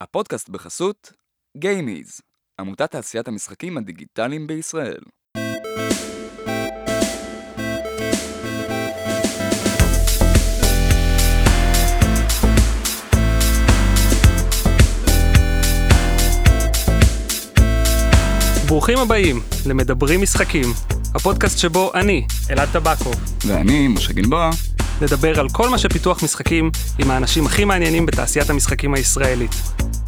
הפודקאסט בחסות גיימיז, עמותת תעשיית המשחקים הדיגיטליים בישראל. ברוכים הבאים למדברים משחקים, הפודקאסט שבו אני, אלעד טבקוב, ואני, משה גלבוע, נדבר על כל מה שפיתוח משחקים עם האנשים הכי מעניינים בתעשיית המשחקים הישראלית.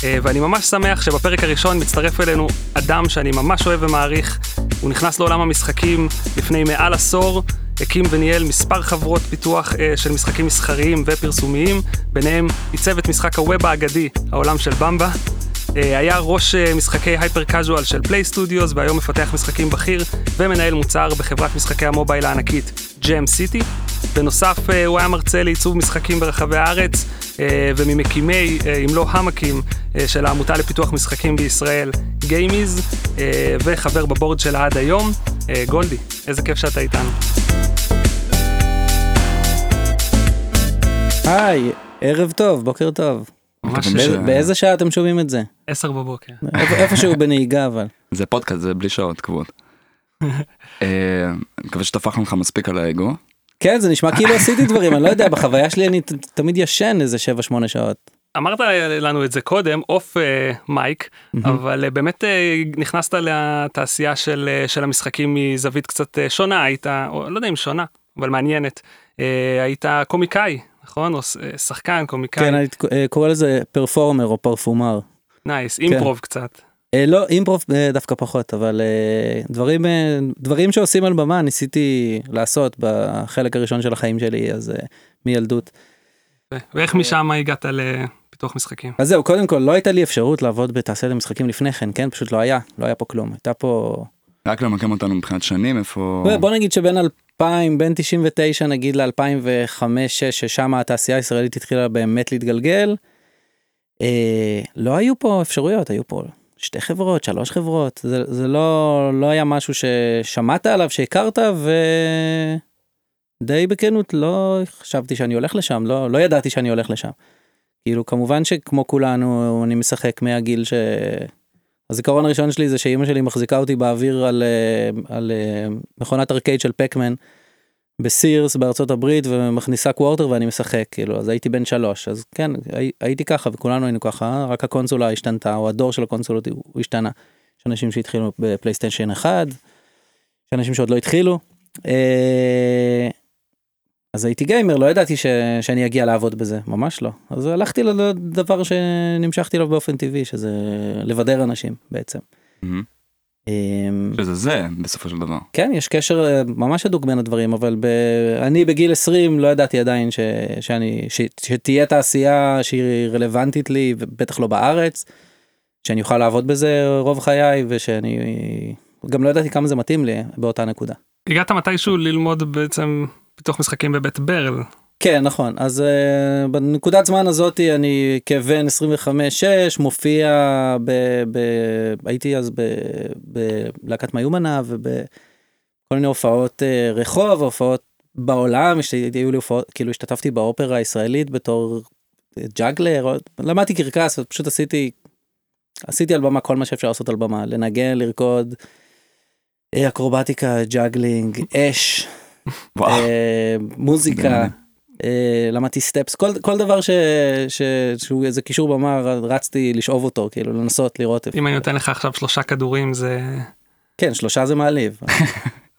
אה, ואני ממש שמח שבפרק הראשון מצטרף אלינו אדם שאני ממש אוהב ומעריך. הוא נכנס לעולם המשחקים לפני מעל עשור, הקים וניהל מספר חברות פיתוח אה, של משחקים מסחריים ופרסומיים, ביניהם עיצב את משחק ה web האגדי, העולם של במבה. אה, היה ראש אה, משחקי hyper casual של PlayStudios והיום מפתח משחקים בכיר ומנהל מוצר בחברת משחקי המובייל הענקית Jam City. בנוסף אה, הוא היה מרצה לעיצוב משחקים ברחבי הארץ וממקימי, אם לא המקים, של העמותה לפיתוח משחקים בישראל, גיימיז, וחבר בבורד שלה עד היום. גולדי, איזה כיף שאתה איתנו. היי, ערב טוב, בוקר טוב. באיזה- שעה אתם שומעים את זה? עשר בבוקר. איפה- איפשהו בנהיגה אבל. זה פודקאסט, זה בלי שעות קבועות. אה, אני מקווה שטפחנו לך מספיק על האגו. כן, זה נשמע כאילו עשיתי דברים, אני לא יודע, בחוויה שלי אני תמיד ישן איזה 7-8 שעות. אמרת לנו את זה קודם, אוף אה, מייק, אבל אה, באמת נכנסת לתעשייה של, של המשחקים מזווית קצת שונה, היית, או, לא יודע אם שונה, אבל מעניינת. היית קומיקאי, נכון? או אה, שחקן, קומיקאי, כן, אני אה, קורא לזה פרפורמר או פרפומר. נייס, אימפרוב קצת. אה, לא, אימפרוב אה, דווקא פחות, אבל אה, דברים, אה, דברים שעושים על במה ניסיתי לעשות בחלק הראשון של החיים שלי, אז אה, מילדות. ואיך משם הגעת לפיתוח משחקים? אז זהו, קודם כל לא הייתה לי אפשרות לעבוד בתעשיית המשחקים לפני כן, כן? פשוט לא היה, לא היה פה כלום. הייתה פה... רק למקם אותנו מבחינת שנים, איפה... בוא נגיד שבין 2000 בין 99 נגיד ל-2005-2006 ששם התעשייה הישראלית התחילה באמת להתגלגל. אה, לא היו פה אפשרויות היו פה שתי חברות שלוש חברות זה, זה לא לא היה משהו ששמעת עליו שהכרת ודי בכנות לא חשבתי שאני הולך לשם לא לא ידעתי שאני הולך לשם. כאילו כמובן שכמו כולנו אני משחק מהגיל ש... הזיכרון הראשון שלי זה שאימא שלי מחזיקה אותי באוויר על, אה, על אה, מכונת ארקייד של פקמן בסירס בארצות הברית ומכניסה קוורטר ואני משחק כאילו אז הייתי בן שלוש אז כן הי, הייתי ככה וכולנו היינו ככה רק הקונסולה השתנתה או הדור של הקונסולות הוא השתנה. יש אנשים שהתחילו בפלייסטיישן 1 יש אנשים שעוד לא התחילו. אה, אז הייתי גיימר לא ידעתי ש, שאני אגיע לעבוד בזה ממש לא אז הלכתי לדבר שנמשכתי אליו באופן טבעי שזה לבדר אנשים בעצם. מהמם. אמ, שזה זה, בסופו של דבר. כן יש קשר אה, ממש הדוק בין הדברים אבל ב... אני בגיל 20 לא ידעתי עדיין ש... שאני ש... שתהיה תעשייה שהיא רלוונטית לי ובטח לא בארץ. שאני אוכל לעבוד בזה רוב חיי ושאני גם לא ידעתי כמה זה מתאים לי באותה נקודה. הגעת מתישהו ללמוד בעצם פיתוח משחקים בבית ברל. כן נכון אז uh, בנקודת זמן הזאתי אני כבן 25-6 מופיע ב... ב... הייתי אז. בלהקת מיומנה ובכל מיני הופעות uh, רחוב הופעות בעולם היו לי הופעות כאילו השתתפתי באופרה הישראלית בתור juggler או- למדתי קרקס פשוט עשיתי עשיתי על במה כל מה שאפשר לעשות על במה לנגן לרקוד. אה, אקרובטיקה juggling אש. אה, מוזיקה, מדהים. אה, למדתי סטפס, כל, כל דבר ש, ש, שהוא איזה כישור במה רצתי לשאוב אותו, כאילו לנסות לראות. אם אני נותן לך עכשיו שלושה כדורים זה... כן, שלושה זה מעליב.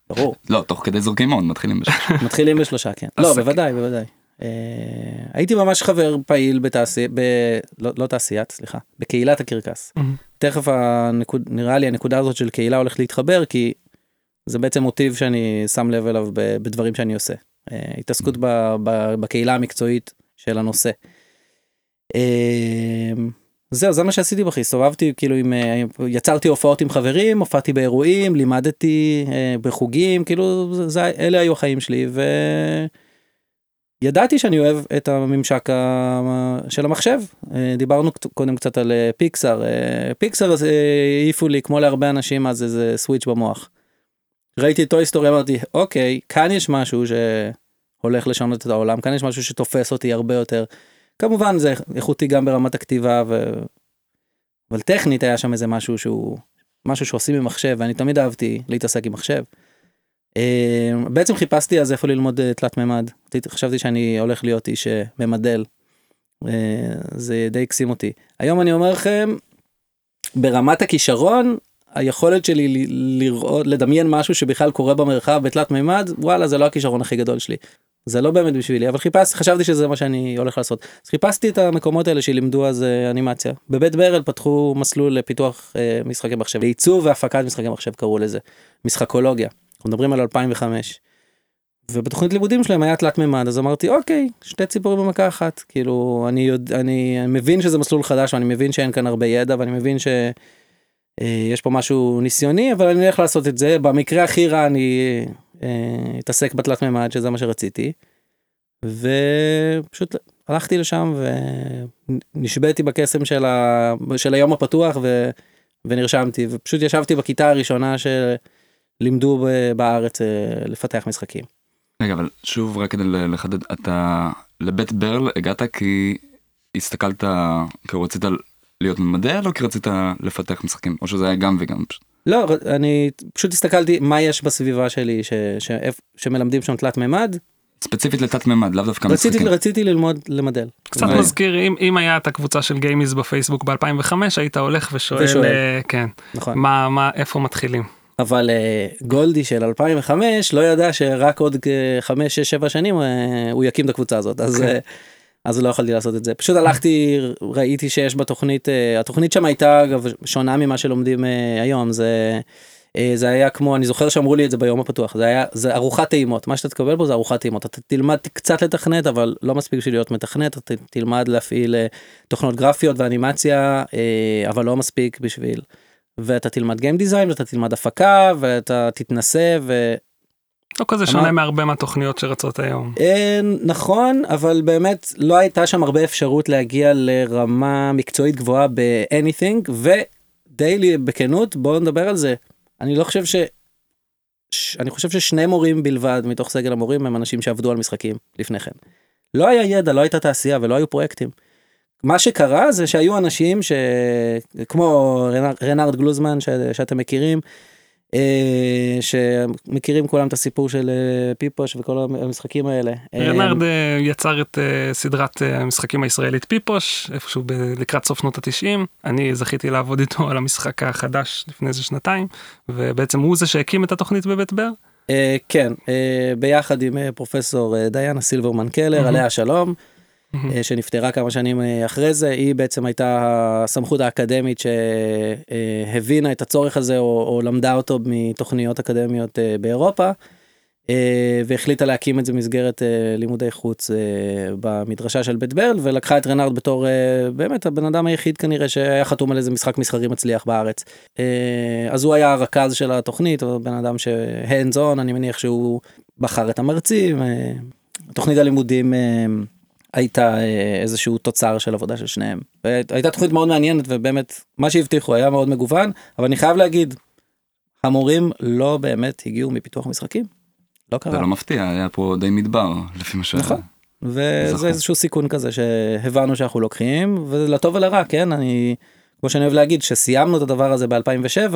ברור, לא, תוך כדי זורקים עוד, מתחילים בשש. מתחילים בשלושה, כן. לא. בוודאי, בוודאי. אה, הייתי ממש חבר פעיל בתעשייה, ב... לא, לא תעשיית, סליחה, בקהילת הקרקס. תכף הנקוד, נראה לי הנקודה הזאת של קהילה הולכת להתחבר כי זה בעצם מוטיב שאני שם לב אליו בדברים שאני עושה. אה, התעסקות בקהילה המקצועית של הנושא. אה, זהו זה מה שעשיתי בכי הסתובבתי כאילו עם אה, יצרתי הופעות עם חברים הופעתי באירועים לימדתי בחוגים כאילו זה, אלה היו החיים שלי וידעתי שאני אוהב את הממשק של המחשב דיברנו קודם קצת על Pixar, Pixar העיפו לי כמו להרבה אנשים אז איזה switch במוח. ראיתי את Toy Story אמרתי אוקיי כאן יש משהו שהולך לשנות את העולם כאן יש משהו שתופס אותי הרבה יותר. כמובן זה איכותי גם ברמת הכתיבה אבל טכנית היה שם איזה משהו שהוא משהו שעושים במחשב ואני תמיד אהבתי להתעסק עם מחשב. אה, בעצם חיפשתי אז איפה ללמוד אה, תלת מימד חשבתי שאני הולך להיות איש אה, ממדל. זה די הקסים אותי היום אני אומר לכם ברמת הכישרון היכולת שלי לראות לדמיין משהו שבכלל קורה במרחב בתלת מימד וואלה זה לא הכישרון הכי גדול שלי. זה לא באמת בשבילי אבל חיפשתי חשבתי שזה מה שאני הולך לעשות. אז חיפשתי את המקומות האלה שלימדו אז אנימציה. בבית ברל פתחו מסלול לפיתוח אה, משחקי מחשב. עיצוב והפקת משחקי מחשב קראו לזה. משחקולוגיה. אנחנו מדברים על 2005. ובתוכנית לימודים שלהם היה תלת מימד אז אמרתי אוקיי שתי ציפורים במכה אחת. כאילו אני יודע אני מבין שזה מסלול חדש ואני מבין שאין כאן הרבה ידע ואני מבין ש... אה, יש פה משהו ניסיוני אבל אני הולך לעשות את זה במקרה הכי רע אני אה, אתעסק בתלת מימד שזה מה שרציתי. ופשוט הלכתי לשם ונשבעתי בקסם של, ה... של היום הפתוח ו... ונרשמתי ופשוט ישבתי בכיתה הראשונה שלימדו בארץ אה, לפתח משחקים. רגע אבל שוב רק כדי לחדד אתה לבית ברל הגעת כי הסתכלת כי רצית להיות ממדל או כי רצית לפתח משחקים או שזה היה גם וגם פשוט. לא אני פשוט הסתכלתי מה יש בסביבה שלי ש, ש, שמלמדים שם תלת מימד. ספציפית לתת מימד לאו דווקא רציתי, משחקים. רציתי ללמוד למדל. קצת מזכיר אם, אם היה את הקבוצה של גיימיז בפייסבוק ב2005 היית הולך ושואל, ושואל. Uh, כן נכון מה מה איפה מתחילים. אבל uh, גולדי של 2005 לא ידע שרק עוד 5 6 7 שנים uh, הוא יקים את הקבוצה הזאת אז. Okay. כן. Uh, אז לא יכולתי לעשות את זה. פשוט הלכתי ראיתי שיש בתוכנית אה, התוכנית שם הייתה אגב שונה ממה שלומדים אה, היום. זה אה, זה היה כמו אני זוכר שאמרו לי את זה ביום הפתוח זה היה זה ארוחת טעימות. מה שאתה תקבל פה זה ארוחת טעימות. אתה תלמד קצת לתכנת אבל לא מספיק בשביל להיות מתכנת אתה תלמד להפעיל תוכנות גרפיות ואנימציה אבל לא מספיק בשביל. ואתה תלמד גיים דיזיין ואתה תלמד הפקה ואתה תתנסה ו... לא כזה שונה מהרבה מהתוכניות שרצות היום. אה, נכון אבל באמת לא הייתה שם הרבה אפשרות להגיע לרמה מקצועית גבוהה ב-anything ודי בכנות בואו נדבר על זה אני לא חושב ש... אני חושב ששני מורים בלבד מתוך סגל המורים הם אנשים שעבדו על משחקים לפני כן. לא היה ידע לא הייתה תעשייה ולא היו פרויקטים. מה שקרה זה שהיו אנשים שכמו רנארד גלוזמן ש... שאתם מכירים שמכירים כולם את הסיפור של אה, פיפוש וכל המשחקים האלה. רנארד אה, יצר את סדרת המשחקים הישראלית פיפוש איפשהו לקראת סוף שנות התשעים אני זכיתי לעבוד איתו על המשחק החדש לפני איזה שנתיים ובעצם הוא זה שהקים את התוכנית בבית בר. כן ביחד עם פרופסור דיינה סילברמן קלר עליה השלום. Mm-hmm. שנפטרה כמה שנים אה, אחרי זה היא בעצם הייתה הסמכות האקדמית שהבינה את הצורך הזה או, או למדה אותו מתוכניות אקדמיות אה, באירופה. והחליטה להקים את זה במסגרת לימודי חוץ במדרשה של בית ברל ולקחה את רנארד בתור באמת הבן אדם היחיד כנראה שהיה חתום על איזה משחק מסחרי מצליח בארץ. אז הוא היה הרכז של התוכנית בן אדם שהנדס און אני מניח שהוא בחר את המרצים תוכנית הלימודים הייתה אה, איזשהו תוצר של עבודה של שניהם. הייתה תוכנית מאוד מעניינת ובאמת מה שהבטיחו היה מאוד מגוון אבל אני חייב להגיד המורים לא באמת הגיעו מפיתוח משחקים. לא קרה. זה לא מפתיע היה פה די מדבר לפי מה ש... נכון. וזה איזשהו סיכון כזה שהבנו שאנחנו לוקחים ולטוב ולרע כן אני כמו שאני אוהב להגיד שסיימנו את הדבר הזה ב2007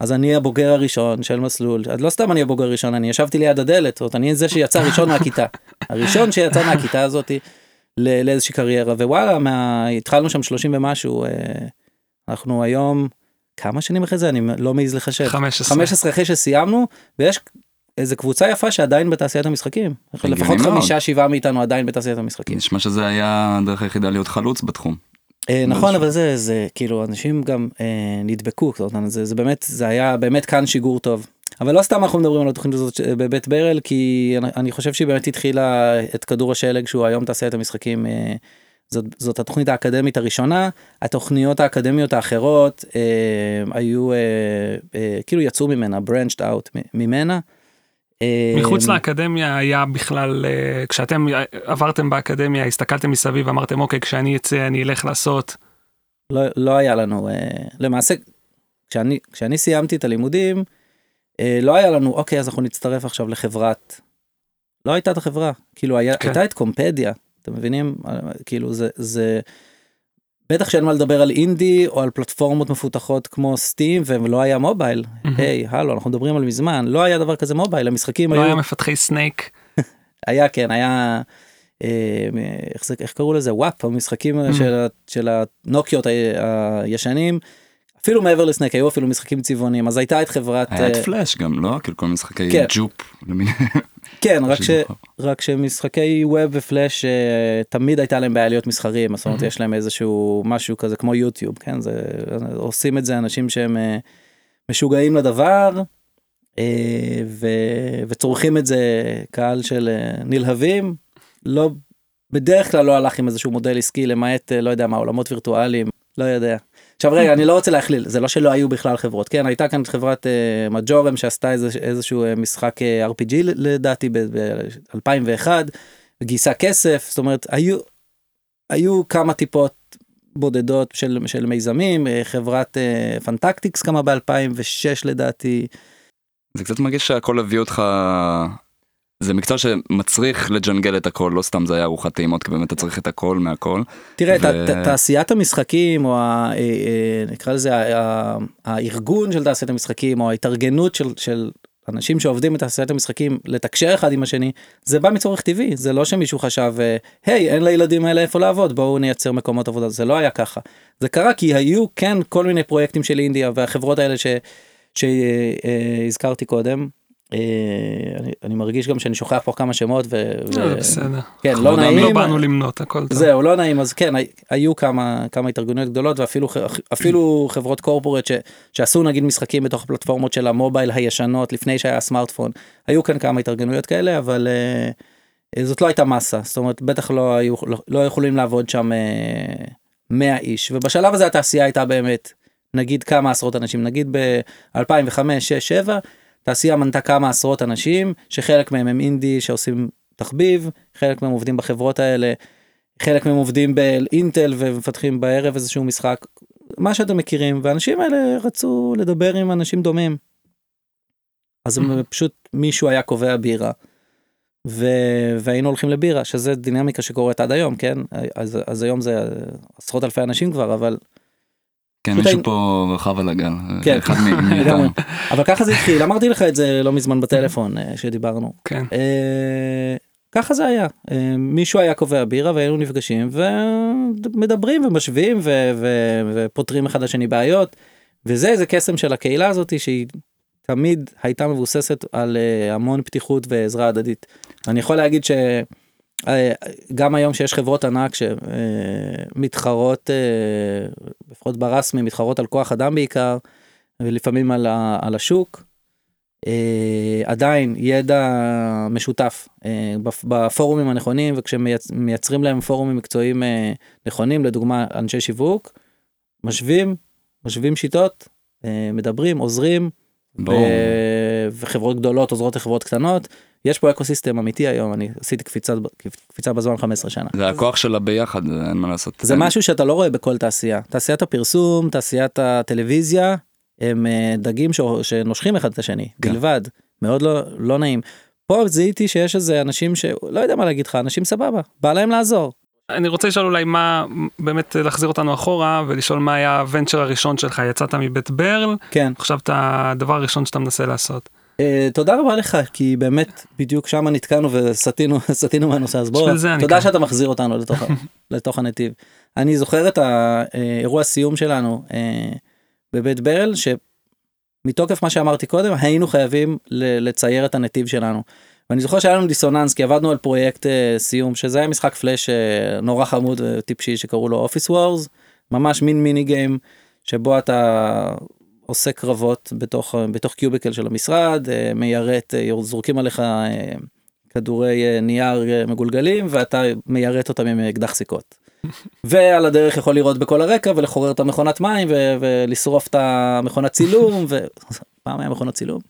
אז אני הבוגר הראשון של מסלול לא סתם אני הבוגר הראשון אני ישבתי ליד הדלת זאת אני זה שיצא ראשון מהכיתה הראשון שיצא מהכיתה הזאתי לאיזושהי קריירה ווואלה מה... התחלנו שם 30 ומשהו אה, אנחנו היום כמה שנים אחרי זה? אני לא מעז לחשב. 15 15 אחרי שסיימנו ויש איזה קבוצה יפה שעדיין בתעשיית המשחקים. לפחות חמישה שבעה מאיתנו עדיין בתעשיית המשחקים. נשמע שזה היה הדרך היחידה להיות חלוץ בתחום. אה, נכון אבל זה זה כאילו אנשים גם אה, נדבקו זה, זה באמת זה היה באמת כאן שיגור טוב אבל לא סתם אנחנו מדברים על התוכנית הזאת בבית ברל כי אני חושב שהיא באמת התחילה את כדור השלג שהוא היום תעשיית המשחקים. אה, זאת, זאת התוכנית האקדמית הראשונה התוכניות האקדמיות האחרות אה, היו אה, אה, כאילו יצאו ממנה branched out ממנה. אה, מחוץ לאקדמיה היה בכלל אה, כשאתם עברתם באקדמיה הסתכלתם מסביב אמרתם אוקיי כשאני אצא אני אלך לעשות. לא, לא היה לנו למעשה כשאני כשאני סיימתי את הלימודים לא היה לנו אוקיי אז אנחנו נצטרף עכשיו לחברת. לא הייתה את החברה כאילו היה, כן. הייתה את קומפדיה אתם מבינים כאילו זה זה בטח שאין מה לדבר על אינדי או על פלטפורמות מפותחות כמו סטים ולא היה מובייל. היי, הלו, אנחנו מדברים על מזמן, לא היה דבר כזה מובייל, המשחקים לא היו... היה מפתחי Snake. היה כן היה אה, איך זה איך קראו לזה WAP המשחקים של, של הנוקיות הישנים. אפילו מעבר ל Snake היו אפילו משחקים צבעוניים אז הייתה את חברת היה את אה, פלאש גם, לא? כאילו כל משחקי כן. ג'ופ למיניהם. כן רק ש... רק שמשחקי web ו Flash אה, תמיד הייתה להם בעיה להיות מסחריים זאת אומרת יש להם איזשהו משהו כזה כמו יוטיוב כן זה עושים את זה אנשים שהם אה, משוגעים לדבר ו, וצורכים את זה קהל של נלהבים לא בדרך כלל לא הלך עם איזשהו מודל עסקי למעט לא יודע מה עולמות וירטואליים לא יודע. עכשיו רגע אני לא רוצה להכליל זה לא שלא היו בכלל חברות. כן הייתה כאן חברת אה, מג'ורם שעשתה איזה, איזשהו אה, משחק אה, RPG לדעתי ב-2001 גייסה כסף זאת אומרת היו היו כמה טיפות בודדות של, של מיזמים אה, חברת פנטקטיקס קמה ב-2006 לדעתי. זה קצת מרגיש שהכל הביא אותך זה מקצוע שמצריך לג'נגל את הכל לא סתם זה היה ארוחת טעימות כי באמת אתה צריך את הכל מהכל. תראה, ו- ת- תעשיית המשחקים, או ה- אה, אה, נקרא לזה הארגון של תעשיית המשחקים, או ההתארגנות של, של אנשים שעובדים בתעשיית המשחקים לתקשר אחד עם השני, זה בא מצורך טבעי, זה לא שמישהו חשב, אה, היי, אין לילדים האלה איפה לעבוד, בואו נייצר מקומות עבודה, זה לא היה ככה. זה קרה כי היו כן כל מיני פרויקטים של אינדיה והחברות האלה שהזכרתי קודם. אה, אני, אני מרגיש גם שאני שוכח פה כמה שמות ו... ו- זה בסדר. כן, לא נעים. לא באנו למנות הכל טוב. זהו לא נעים אז כן הי- היו כמה כמה התארגנויות גדולות ואפילו חברות קורפורט ש, שעשו נגיד משחקים בתוך הפלטפורמות של המובייל הישנות לפני שהיה סמארטפון היו כאן כמה התארגנויות כאלה אבל uh, זאת לא הייתה מסה זאת אומרת בטח לא היו לא, לא יכולים לעבוד שם uh, 100 איש ובשלב הזה התעשייה הייתה באמת נגיד כמה עשרות אנשים נגיד ב-2005 6 7 תעשייה מנתה כמה עשרות אנשים שחלק מהם הם אינדי שעושים תחביב חלק מהם עובדים בחברות האלה חלק מהם עובדים באינטל ומפתחים בערב איזשהו משחק מה שאתם מכירים והאנשים האלה רצו לדבר עם אנשים דומים. אז הם פשוט מישהו היה קובע בירה. ו... והיינו הולכים לבירה שזה דינמיקה שקורית עד היום כן אז, אז היום זה עשרות אלפי אנשים כבר אבל כן מישהו פה רכב על הגל. כן. אחד מ- לגמרי. אבל ככה זה התחיל אמרתי לך את זה לא מזמן בטלפון אה, שדיברנו כן. אה, ככה זה היה אה, מישהו היה קובע בירה והיינו נפגשים ומדברים ומשווים ו- ו- ופותרים אחד לשני בעיות וזה איזה קסם של הקהילה הזאת שהיא תמיד הייתה מבוססת על המון פתיחות ועזרה הדדית. אני יכול להגיד ש... אה, גם היום שיש חברות ענק שמתחרות לפחות ברסמי מתחרות על כוח אדם בעיקר ולפעמים על, ה- על השוק. אה, עדיין ידע משותף אה, בפ- בפורומים הנכונים וכשמייצרים להם פורומים מקצועיים אה, נכונים לדוגמה אנשי שיווק משווים משווים שיטות אה, מדברים עוזרים. ו- וחברות גדולות עוזרות לחברות קטנות יש פה אקוסיסטם אמיתי היום אני עשיתי קפיצה קפיצה בזמן 15 שנה. זה הכוח של הביחד אין מה לעשות. זה משהו שאתה לא רואה בכל תעשייה תעשיית הפרסום תעשיית הטלוויזיה הם אה, דגים ש... שנושכים אחד את השני כן. בלבד מאוד לא לא נעים. פה זיהיתי שיש איזה אנשים שלא יודע מה להגיד לך אנשים סבבה בא להם לעזור. אני רוצה לשאול אולי מה באמת להחזיר אותנו אחורה ולשאול מה היה הוונצ'ר הראשון שלך יצאת מבית ברל כן עכשיו את הדבר הראשון שאתה מנסה לעשות. אה, תודה רבה לך כי באמת בדיוק שם נתקענו וסטינו סטינו מהנושא אז בוא תודה. שאתה מחזיר אותנו לתוך, לתוך הנתיב. אני זוכר את האירוע סיום שלנו אה, בבית ברל שמתוקף מה שאמרתי קודם היינו חייבים לצייר את הנתיב שלנו. ואני זוכר שהיה לנו דיסוננס כי עבדנו על פרויקט אה, סיום שזה היה משחק פלאש אה, נורא חמוד וטיפשי שקראו לו Office Wars ממש מין mini game שבו אתה עושה קרבות בתוך בתוך cubicle של המשרד אה, מיירט אה, זורקים עליך אה, כדורי נייר מגולגלים ואתה מיירט אותם עם אקדח סיכות. ועל הדרך יכול לראות בכל הרקע ולחורר את המכונת מים ו- ולשרוף את המכונת צילום ופעם היה מכונת צילום.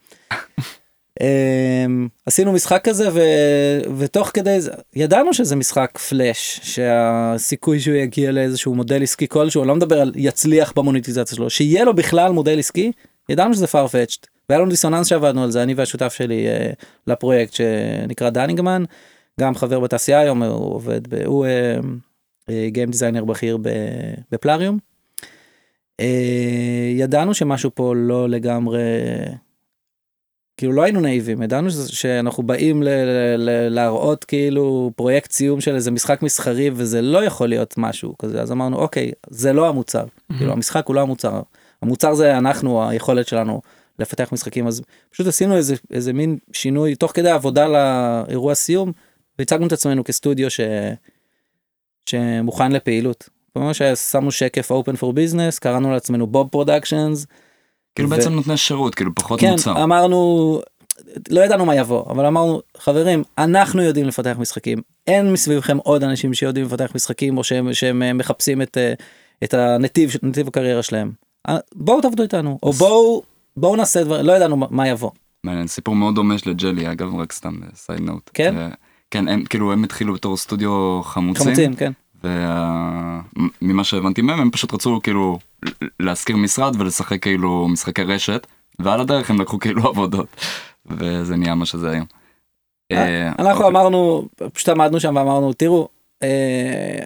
אמ, עשינו משחק כזה ו... ותוך כדי זה ידענו שזה משחק פלאש שהסיכוי שהוא יגיע לאיזשהו מודל עסקי כלשהו לא מדבר על יצליח במוניטיזציה שלו שיהיה לו בכלל מודל עסקי ידענו שזה farfetched והיה לנו דיסוננס שעבדנו על זה אני והשותף שלי אה, לפרויקט שנקרא דנינגמן גם חבר בתעשייה היום הוא עובד ב... הוא, אה, גיים דיזיינר בכיר ב- בפלאריום. אה, ידענו שמשהו פה לא לגמרי, כאילו לא היינו נאיבים, ידענו שאנחנו באים ל- ל- ל- להראות כאילו פרויקט סיום של איזה משחק מסחרי וזה לא יכול להיות משהו כזה, אז אמרנו אוקיי, זה לא המוצר, כאילו המשחק הוא לא המוצר, המוצר זה אנחנו, היכולת שלנו לפתח משחקים, אז פשוט עשינו איזה, איזה מין שינוי תוך כדי עבודה לאירוע סיום, והצגנו את עצמנו כסטודיו ש... שמוכן לפעילות. ממש שמנו שקף open for business, קראנו לעצמנו Bob Productions. כאילו בעצם נותני שירות, כאילו פחות כן, מוצר. אמרנו, לא ידענו מה יבוא, אבל אמרנו, חברים, אנחנו יודעים לפתח משחקים, אין מסביבכם עוד אנשים שיודעים לפתח משחקים, או שהם, שהם אה, מחפשים את, אה, את הנתיב, נתיב הקריירה שלהם. אה, בואו תעבדו איתנו, או בואו, בואו נעשה דבר, לא ידענו מה- יבוא. מעניין, סיפור מאוד דומה לג'לי, אגב, רק סתם סייד נוט. כן? כן, הם כאילו הם התחילו בתור סטודיו חמוצים. חמוצים, כן. וממה שהבנתי מהם הם פשוט רצו כאילו להשכיר משרד ולשחק כאילו משחקי רשת ועל הדרך הם לקחו כאילו עבודות וזה נהיה מה שזה היום. אה, אנחנו אוקיי. אמרנו, פשוט עמדנו שם ואמרנו, תראו, אה,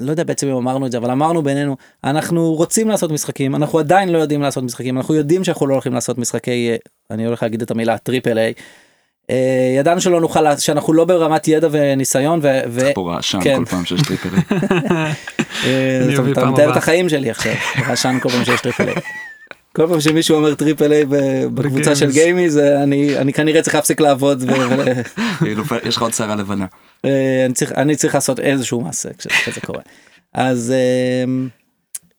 לא יודע בעצם אם אמרנו את זה, אבל אמרנו בינינו, אנחנו רוצים לעשות משחקים, אנחנו עדיין לא יודעים לעשות משחקים, אנחנו יודעים שאנחנו לא הולכים לעשות משחקי, אה, אני הולך להגיד את המילה triple A. אה, ידענו שלא נוכל, שאנחנו לא ברמת ידע וניסיון, ו... ו- צריך פה רעשן כן. כל פעם שיש triple A. אני אתה- מתאר את. החיים שלי עכשיו, רעשן כל פעם שיש triple A. כל פעם שמישהו אומר triple A בקבוצה של. גיימי, זה אני אני כנראה צריך להפסיק לעבוד. יש לך עוד שערה לבנה. אה, אני צריך אני צריך לעשות איזשהו מעשה כשזה קורה. אז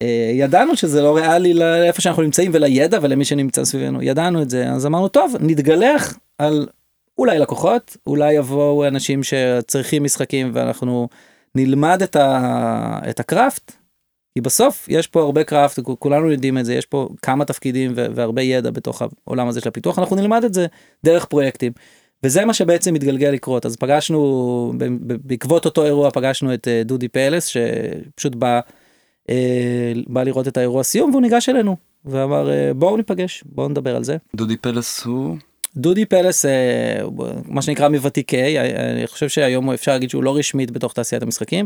אה, ידענו שזה לא ריאלי לאיפה שאנחנו נמצאים ולידע ולמי שנמצא סביבנו ידענו את זה אז אמרנו טוב נתגלח על אולי לקוחות אולי יבואו אנשים שצריכים משחקים ואנחנו נלמד את, ה, את הקראפט. כי בסוף יש פה הרבה קראפט כולנו יודעים את זה יש פה כמה תפקידים והרבה ידע בתוך העולם הזה של הפיתוח אנחנו נלמד את זה דרך פרויקטים. וזה מה שבעצם מתגלגל לקרות אז פגשנו בעקבות אותו אירוע פגשנו את אה, דודי פלס שפשוט בא, אה, בא לראות את האירוע סיום והוא ניגש אלינו ואמר אה, בואו ניפגש בואו נדבר על זה. דודי פלס הוא דודי פלס אה, מה שנקרא מוותיקי אה, אני חושב שהיום אפשר להגיד שהוא לא רשמית בתוך תעשיית המשחקים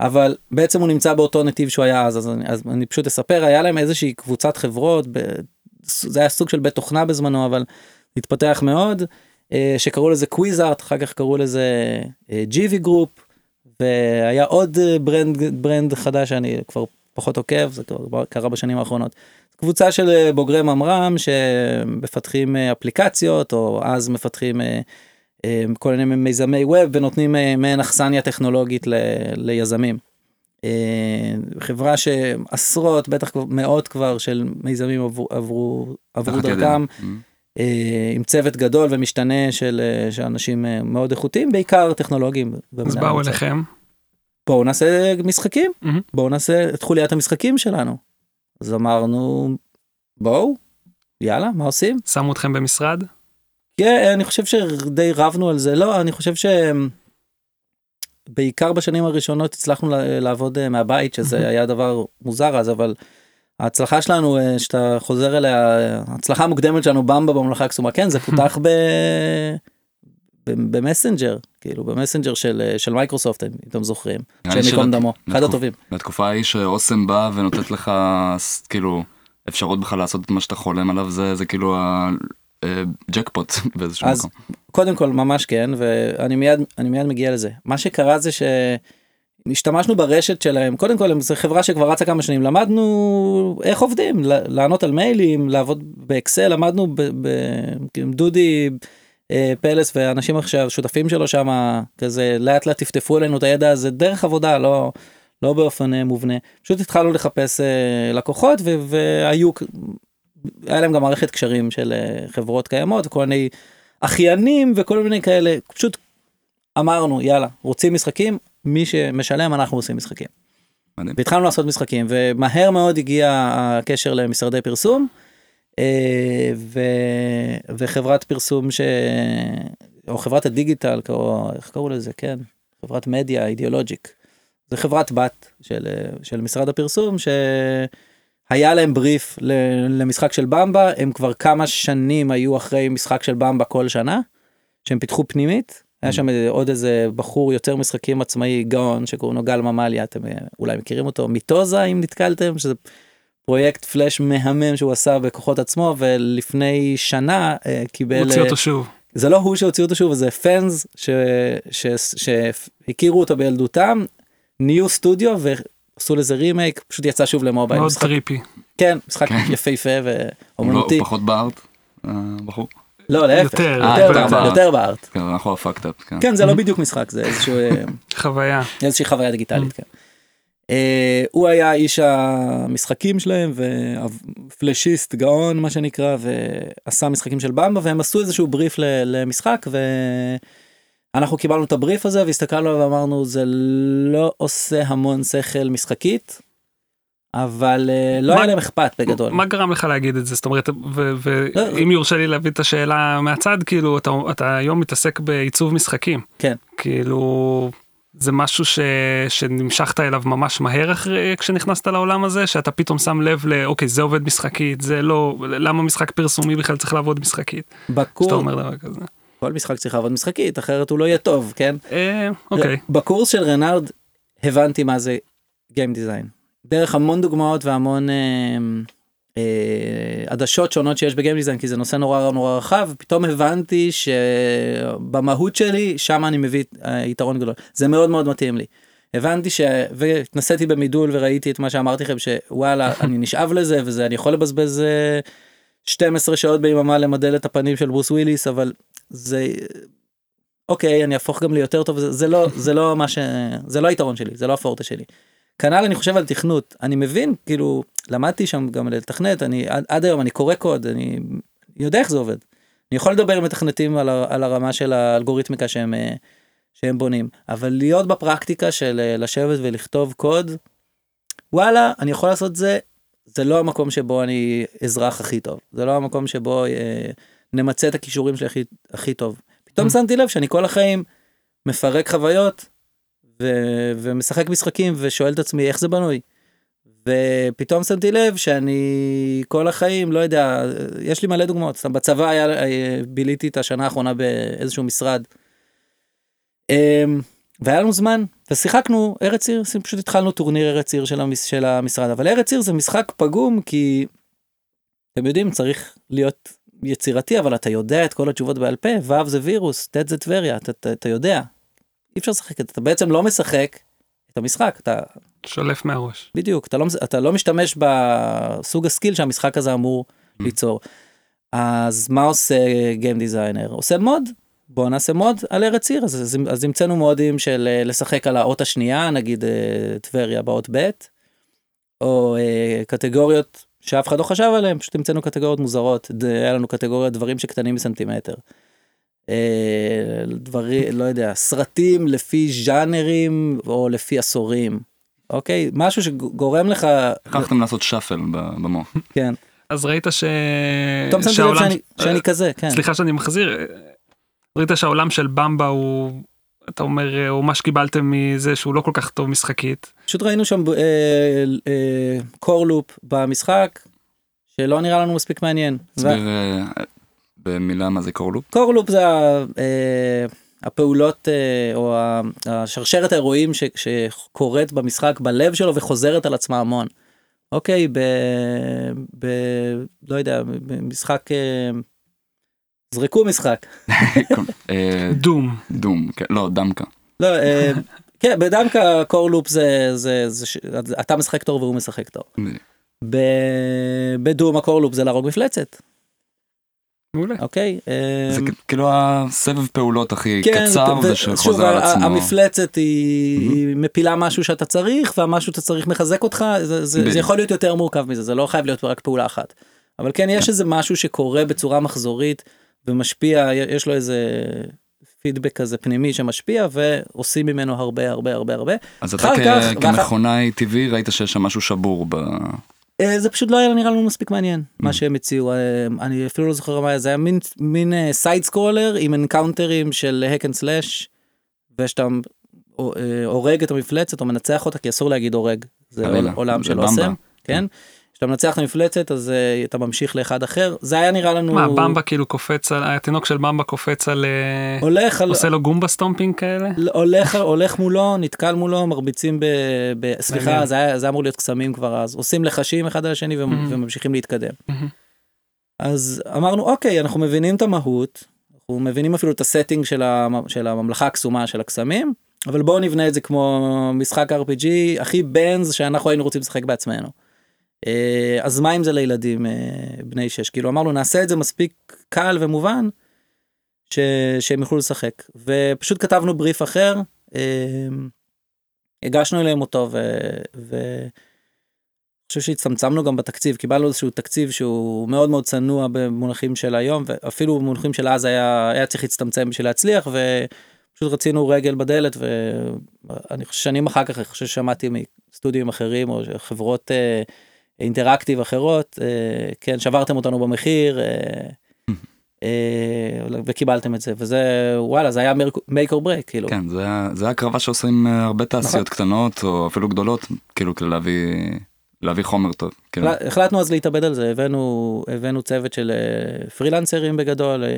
אבל בעצם הוא נמצא באותו נתיב שהוא היה אז אז אני, אז אני פשוט אספר היה להם איזושהי קבוצת חברות זה היה סוג של בית תוכנה בזמנו אבל התפתח מאוד אה, שקראו לזה קוויזארט אחר כך קראו לזה JB Group והיה עוד brand, brand חדש שאני כבר פחות עוקב זה כבר קרה בשנים האחרונות. קבוצה של אה, בוגרי ממר"ם שמפתחים אה, אפליקציות או אז מפתחים אה, כל מיני מיזמי ווב ונותנים מעין אכסניה טכנולוגית ל- ליזמים. חברה שעשרות בטח מאות כבר של מיזמים עברו עברו עברו דרכם. אה, עם צוות גדול ומשתנה של של אנשים מאוד איכותיים בעיקר טכנולוגיים. אז באו. אליכם. בואו נעשה משחקים מהמם. בואו נעשה את חוליית המשחקים שלנו. אז אמרנו בואו יאללה מה עושים? שמו אתכם במשרד. כן, אני חושב שדי רבנו על זה לא אני חושב שבעיקר בשנים הראשונות הצלחנו לעבוד אה, מהבית שזה היה דבר מוזר אז אבל ההצלחה שלנו אה, שאתה חוזר אליה ההצלחה המוקדמת שלנו במבה בממלכה הקסומה כן זה פותח ב... ב Messenger כאילו ב Messenger של אה, של מייקרוסופט אם אתם זוכרים של שבת- דמו אחד הטובים. בתקופה ההיא שאוסם בא ונותנת לך כאילו אפשרות בכלל לעשות את מה שאתה חולם עליו זה זה כאילו הג'קפוט באיזשהו אז מקום. קודם כל ממש כן ואני מיד אני מיד מגיע לזה. מה שקרה זה שהשתמשנו ברשת שלהם. קודם כל זו חברה שכבר רצה כמה שנים. למדנו איך עובדים לענות על מיילים לעבוד באקסל למדנו ב- ב- עם דודי אה, פלס ואנשים עכשיו שותפים שלו שם כזה לאט לאט טפטפו אלינו את הידע הזה דרך עבודה לא לא באופן אה, מובנה פשוט התחלנו לחפש אה, לקוחות והיו היה להם גם מערכת קשרים של אה, חברות קיימות וכל מיני אחיינים וכל מיני כאלה פשוט אמרנו יאללה רוצים משחקים מי שמשלם אנחנו עושים משחקים. מדהים. והתחלנו לעשות משחקים ומהר מאוד הגיע הקשר למשרדי פרסום אה, ו... וחברת פרסום ש... או חברת הדיגיטל או איך קראו לזה? כן חברת מדיה אידיאולוג'יק. זה חברת בת של, אה, של משרד הפרסום שהיה להם בריף למשחק של במבה. הם כבר כמה שנים היו אחרי משחק של במבה כל שנה שהם פיתחו פנימית. היה שם עוד איזה בחור יוצר משחקים עצמאי גאון שקוראים לו גל ממליה אתם אה, אולי מכירים אותו מיטוזה אם נתקלתם שזה פרויקט פלאש מהמם שהוא עשה בכוחות עצמו ולפני שנה אה, קיבל הוציא אה, אותו שוב. זה לא הוא שהוציא אותו שוב זה פאנס ש... ש... שהכירו אותו בילדותם ניו סטודיו ועשו לזה רימייק פשוט יצא שוב למובייל מאוד משחק, טריפי. כן משחק כן. יפהפה לא- ואומנותי הוא פחות בארט, הבחור. לא להפך יותר, אה, יותר יותר בארט. יותר בארט כן, אנחנו הפקת אפ, כן. כן זה לא בדיוק משחק זה איזשהו אה, חוויה. איזושהי חוויה דיגיטלית כן. אה, הוא היה איש המשחקים שלהם ופלשיסט גאון מה שנקרא ועשה משחקים של במבה והם עשו איזשהו בריף למשחק ואנחנו קיבלנו את הבריף הזה והסתכלנו עליו ואמרנו זה לא עושה המון שכל משחקית. אבל אה, לא מה- היה להם אכפת בגדול. מה גרם לך להגיד את זה? זאת אומרת, ו- לא. ואם יורשה לי להביא את השאלה מהצד, כאילו, אתה, אתה היום מתעסק בעיצוב משחקים. כן. כאילו, זה משהו ש... שנמשכת אליו ממש מהר אחרי כשנכנסת לעולם הזה, שאתה פתאום שם לב לאוקיי, זה עובד משחקית, זה לא, למה משחק פרסומי בכלל צריך לעבוד משחקית? בקור... שאתה אומר דבר כזה. כל משחק צריך לעבוד משחקית אחרת הוא לא יהיה טוב כן. אה, אוקיי. בקורס של רנארד הבנתי מה זה Game Design. דרך המון דוגמאות והמון אה, עדשות שונות שיש בגיים דיזיין כי זה נושא נורא נורא רחב פתאום הבנתי שבמהות שלי שם אני מביא אה, יתרון גדול זה מאוד מאוד מתאים לי. הבנתי ש... והתנסיתי במידול וראיתי את מה שאמרתי לכם שוואלה אני נשאב לזה וזה אני יכול לבזבז אה, 12 שעות ביממה למדל את הפנים של ברוס וויליס אבל זה אוקיי אני אהפוך גם ליותר טוב זה, זה לא זה לא מה ש... זה לא היתרון שלי זה לא הפורטה שלי. כנ"ל אני חושב על תכנות אני מבין כאילו למדתי שם גם לתכנת אני עד, עד היום אני קורא קוד אני יודע איך זה עובד. אני יכול לדבר עם מתכנתים על, על הרמה של האלגוריתמיקה שהם אה, שהם בונים אבל להיות בפרקטיקה של אה, לשבת ולכתוב קוד וואלה אני יכול לעשות זה זה לא המקום שבו אני אזרח הכי טוב זה לא המקום שבו אה, נמצה את הכישורים שלי הכי, הכי טוב. פתאום Mm. שמתי לב שאני כל החיים מפרק חוויות ו- ומשחק משחקים ושואל את עצמי איך זה בנוי. ופתאום שמתי לב שאני כל החיים לא יודע יש לי מלא דוגמאות סתם בצבא היה אה, ביליתי את השנה האחרונה באיזשהו משרד. אמ, והיה לנו זמן ושיחקנו ארץ עיר פשוט התחלנו טורניר ארץ עיר של, המש, של המשרד אבל ארץ עיר זה משחק פגום כי אתם יודעים צריך להיות יצירתי אבל אתה יודע את כל התשובות בעל פה ו' זה וירוס ט' זה טבריה אתה, אתה, אתה יודע. אי אפשר לשחק את זה אתה בעצם לא משחק את המשחק אתה שולף מהראש. בדיוק אתה לא אתה לא משתמש בסוג ה skill שהמשחק הזה אמור ליצור. אז מה עושה גיים דיזיינר עושה מוד בוא נעשה מוד על ארץ עיר אז, אז, אז המצאנו מודים של אה, לשחק על האות השנייה נגיד אה, טבריה באות ב' או אה, קטגוריות שאף אחד לא חשב עליהם פשוט המצאנו קטגוריות מוזרות ד- היה לנו קטגוריות דברים שקטנים מסנטימטר. אה, דברים לא יודע סרטים לפי ז'אנרים או לפי עשורים. אוקיי משהו שגורם לך הלכתם לעשות שאפל ב- במוח. כן אז ראית ש... פתאום שמתי לב שאני- שאני כזה כן סליחה שאני מחזיר, אה, ראית שהעולם של במבה הוא, אתה אומר, אה, הוא מה שקיבלתם מזה שהוא לא כל כך טוב משחקית. פשוט ראינו שם קור לופ במשחק שלא נראה לנו מספיק מעניין. במילה מה זה קורלופ. קור לופ זה אה, הפעולות אה, או השרשרת האירועים ש- שקורית במשחק בלב שלו וחוזרת על עצמה המון. אוקיי ב... ב... לא יודע במשחק זרקו משחק. אה, דום. דום. כן, לא, דמקה. לא, כן, בדמקה קור לופ זה, זה, זה, אתה משחק טוב והוא משחק טוב. ב- בדום הקור לופ זה להרוג מפלצת, מעולה. אוקיי? זה כ- כאילו הסבב פעולות הכי כן, קצר ושחוזר על עצמו. המפלצת היא מפילה משהו שאתה צריך והמשהו שאתה צריך מחזק אותך, זה, זה, זה בדיוק. יכול להיות יותר מורכב מזה, זה לא חייב להיות רק פעולה אחת. אבל כן, יש איזה משהו שקורה בצורה מחזורית ומשפיע, יש לו איזה פידבק כזה פנימי שמשפיע ועושים ממנו הרבה הרבה הרבה הרבה. אז אתה כמכונאי טבעי ראית שיש שם משהו שבור ב... אה, זה פשוט לא היה נראה לנו מספיק מעניין מה שהם הציעו. אה, אני אפילו לא זוכר מה זה היה מין מין side scroller עם encounter ים של hack and slash ושאתה אה, הורג את המפלצת או מנצח אותה כי אסור להגיד הורג. זה עולם של. אוסם כן כשאתה מנצח את המפלצת אז אה, אתה ממשיך לאחד אחר זה היה נראה לנו מה, במבה כאילו קופץ על, התינוק של במבה קופץ על, אה, הולך על עושה לו goomba stomping כאלה? הולך הולך מולו נתקל מולו מרביצים ב... ב... סליחה. זה היה זה אמור להיות קסמים כבר אז עושים לחשים אחד על השני ומ-. וממשיכים להתקדם. אז אמרנו אוקיי אנחנו מבינים את המהות אנחנו מבינים אפילו את ה setting של, המ... של הממלכה הקסומה של הקסמים אבל בואו נבנה את זה כמו משחק RPG הכי בנז שאנחנו היינו רוצים לשחק בעצמנו. אה, אז מה אם זה לילדים אה, בני 6 כאילו אמרנו נעשה את זה מספיק קל ומובן ש... שהם יוכלו לשחק. ופשוט כתבנו בריף אחר אה, הגשנו אליהם אותו ו... ו... אני חושב שהצטמצמנו גם בתקציב קיבלנו איזשהו תקציב שהוא מאוד מאוד צנוע במונחים של היום ואפילו במונחים של אז היה היה צריך להצטמצם בשביל להצליח ופשוט רצינו רגל בדלת ואני חושב שנים אחר כך אני חושב ששמעתי מסטודיו אחרים או חברות אה, אינטראקטיב אחרות אה, כן שברתם אותנו במחיר. אה, אה, וקיבלתם את זה וזה וואלה זה היה make or break כאילו כן, זה זה הקרבה שעושים אה, הרבה נכון. תעשיות קטנות או אפילו גדולות, כאילו כדי להביא להביא חומר טוב. כאילו. החלט- החלטנו אז להתאבד על זה הבאנו הבאנו צוות של אה, פרילנסרים בגדול אה,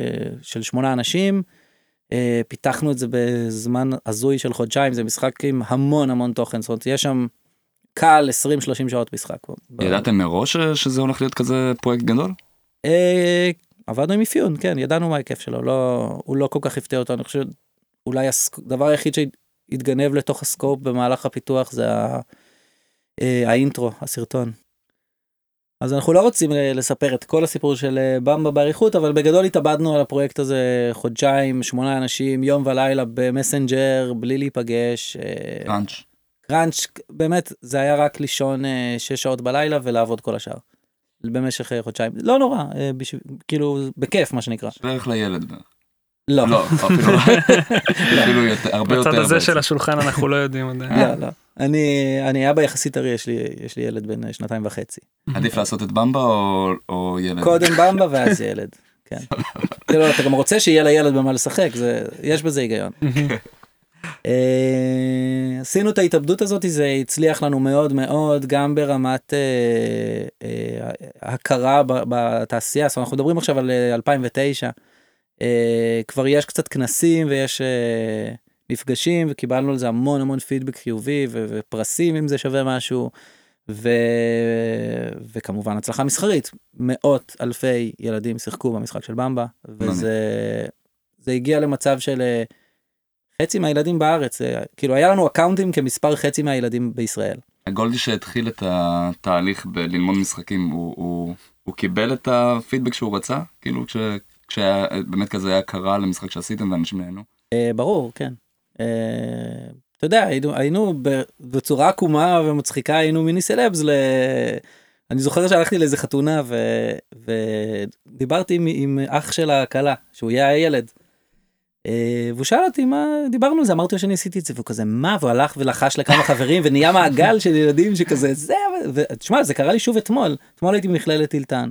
של שמונה אנשים. פיתחנו את זה בזמן הזוי של חודשיים זה משחק עם המון המון תוכן זאת אומרת יש שם קל 20-30 שעות משחק. ידעתם מראש שזה הולך להיות כזה פרויקט גדול? אה, עבדנו עם אפיון כן ידענו מה ההיקף שלו לא הוא לא כל כך הפתיע אותנו אני חושב אולי הדבר היחיד שהתגנב לתוך הסקופ במהלך הפיתוח זה ה- אה, האינטרו הסרטון. אז אנחנו לא רוצים אה, לספר את כל הסיפור של במבה באריכות אבל בגדול התאבדנו על הפרויקט הזה חודשיים שמונה אנשים יום ולילה במסנג'ר בלי להיפגש. אה, קראנץ' באמת זה היה רק לישון אה, שש שעות בלילה ולעבוד כל השאר. במשך אה, חודשיים לא נורא אה, בשביל כאילו בכיף מה שנקרא בערך לילד בערך. לא לא, אפילו אפילו יותר- הרבה יותר. בצד הזה. של השולחן אנחנו לא יודעים עדיין. לא לא אני אני אבא יחסית טרי יש לי יש לי ילד בן שנתיים וחצי עדיף לעשות את במבה או- או ילד? קודם במבה ואז ילד. כן. אתה גם רוצה שיהיה לילד במה לשחק זה יש בזה היגיון. אה, עשינו את ההתאבדות הזאת זה הצליח לנו מאוד מאוד גם ברמת אה, אה, הכרה בתעשייה. זאת אומרת, אנחנו מדברים עכשיו על אה, 2009 אה, כבר יש קצת כנסים ויש מפגשים וקיבלנו על זה המון המון פידבק חיובי ופרסים אם זה שווה משהו. ו... וכמובן הצלחה מסחרית. מאות אלפי ילדים שיחקו במשחק של במבה וזה זה הגיע למצב של חצי מהילדים בארץ אה, כאילו היה לנו אקאונטים כמספר חצי מהילדים בישראל. הגולדי שהתחיל את התהליך בללמוד משחקים הוא, הוא, הוא קיבל את הפידבק שהוא רצה כאילו כש, כשהיה באמת כזה היה קרה למשחק שעשיתם ואנשים נהנו. אה, ברור כן. אה, אתה יודע היינו היינו בצורה עקומה ומצחיקה היינו מיני סלבס ל... אני זוכר שהלכתי לאיזה חתונה ו... ודיברתי עם, עם אח של הכלה שהוא יהיה הילד. אה, והוא שאל אותי מה דיברנו על זה אמרתי לו שאני עשיתי את זה והוא כזה מה והוא הלך ולחש לכמה חברים ונהיה מעגל של ילדים שכזה זה ותשמע זה קרה לי שוב אתמול אתמול הייתי במכללת טילטן.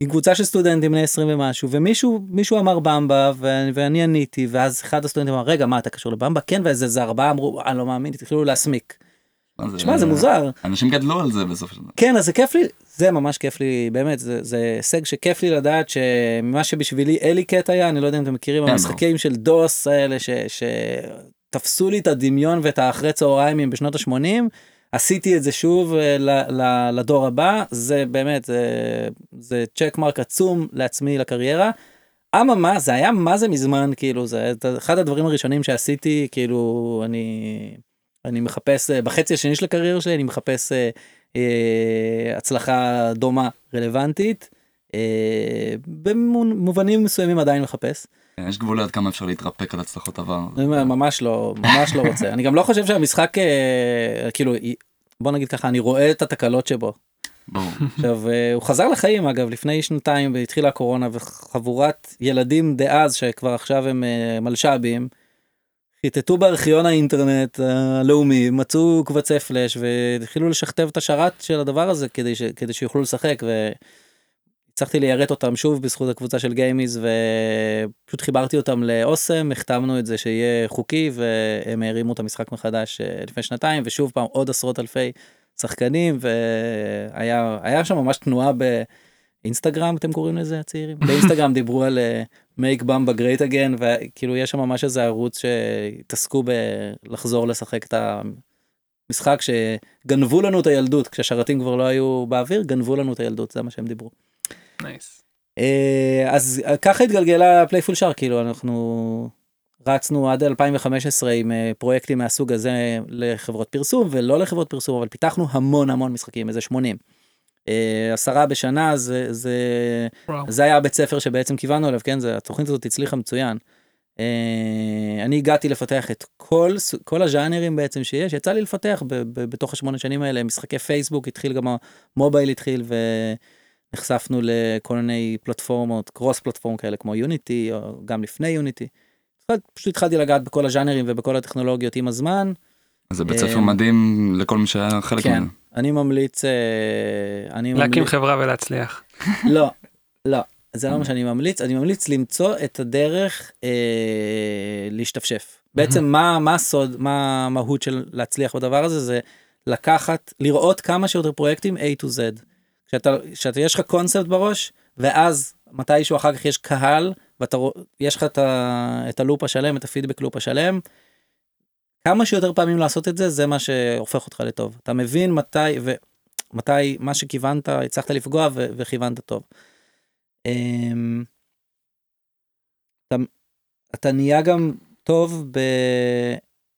עם קבוצה של סטודנטים בני 20 ומשהו ומישהו מישהו אמר במבה ואני, ואני עניתי ואז אחד הסטודנטים אמר רגע מה אתה קשור לבמבה כן ואיזה זה ארבעה אמרו אני לא מאמין התחילו להסמיק. תשמע זה מוזר אנשים גדלו על זה בסופו של דבר. כן אז זה כיף לי זה ממש כיף לי באמת זה הישג שכיף לי לדעת שמה שבשבילי אלי קט היה אני לא יודע אם אתם מכירים כן, המשחקים של דוס האלה שתפסו לי את הדמיון ואת האחרי צהריים בשנות ה-80 עשיתי את זה שוב אה, לדור הבא זה באמת זה, זה צ'ק מרק עצום לעצמי לקריירה. אממה זה היה מה זה מזמן כאילו זה אחד הדברים הראשונים שעשיתי כאילו אני אני מחפש אה, בחצי השני של הקריירה שלי אני מחפש אה, אה, הצלחה דומה רלוונטית אה, במובנים מסוימים עדיין מחפש כן, יש גבול עד כמה אפשר להתרפק על הצלחות עבר. אומר, ממש לא ממש לא רוצה אני גם לא חושב שהמשחק אה, כאילו בוא נגיד ככה אני רואה את התקלות שבו. עכשיו אה, הוא חזר לחיים אגב לפני שנתיים והתחילה הקורונה וחבורת ילדים דאז שכבר עכשיו הם אה, מלש"בים. חיטטו בארכיון האינטרנט הלאומי מצאו קבצי פלאש והתחילו לשכתב את השרת של הדבר הזה כדי, ש... כדי שיוכלו לשחק והצלחתי ליירט אותם שוב בזכות הקבוצה של גיימיז ופשוט חיברתי אותם לאוסם החתמנו את זה שיהיה חוקי והם הרימו את המשחק מחדש אה, לפני שנתיים ושוב פעם עוד עשרות אלפי שחקנים והיה היה שם ממש תנועה באינסטגרם אתם קוראים לזה הצעירים? באינסטגרם דיברו על אה, make במבה great again וכאילו יש שם ממש איזה ערוץ שהתעסקו בלחזור לשחק את המשחק שגנבו לנו את הילדות כשהשרתים כבר לא היו באוויר גנבו לנו את הילדות זה מה שהם דיברו. nice. אה, אז ככה התגלגלה Playful Shark כאילו אנחנו רצנו עד 2015 עם אה, פרויקטים מהסוג הזה לחברות פרסום ולא לחברות פרסום אבל פיתחנו המון המון משחקים איזה 80. אה, עשרה בשנה זה זה וואו. זה היה הבית ספר שבעצם כיוונו אליו כן זה התוכנית הזאת הצליחה מצוין. אה, אני הגעתי לפתח את כל כל הז'אנרים בעצם שיש יצא לי לפתח בתוך השמונה שנים האלה משחקי פייסבוק התחיל גם המובייל התחיל ונחשפנו לכל מיני פלטפורמות קרוס פלטפורם כאלה כמו יוניטי או גם לפני יוניטי. פשוט התחלתי לגעת בכל הז'אנרים ובכל הטכנולוגיות עם הזמן. זה בית ספר אה, מדהים לכל מי שהיה חלק כן ממנו. אני ממליץ אה, אני להקים ממליץ חברה ולהצליח. לא לא זה לא מה שאני ממליץ אני ממליץ למצוא את הדרך אה, להשתפשף בעצם מה מה הסוד מה המהות של להצליח בדבר הזה זה לקחת לראות כמה שיותר פרויקטים A to Z. כשאתה כשאתה יש לך קונספט בראש ואז מתישהו אחר כך יש קהל ואתה יש לך את, ה, את הלופ השלם את הפידבק לופ השלם. כמה שיותר פעמים לעשות את זה זה מה שהופך אותך לטוב אתה מבין מתי ומתי מה שכיוונת הצלחת לפגוע ו- וכיוונת טוב. אמ, אתה, אתה נהיה גם טוב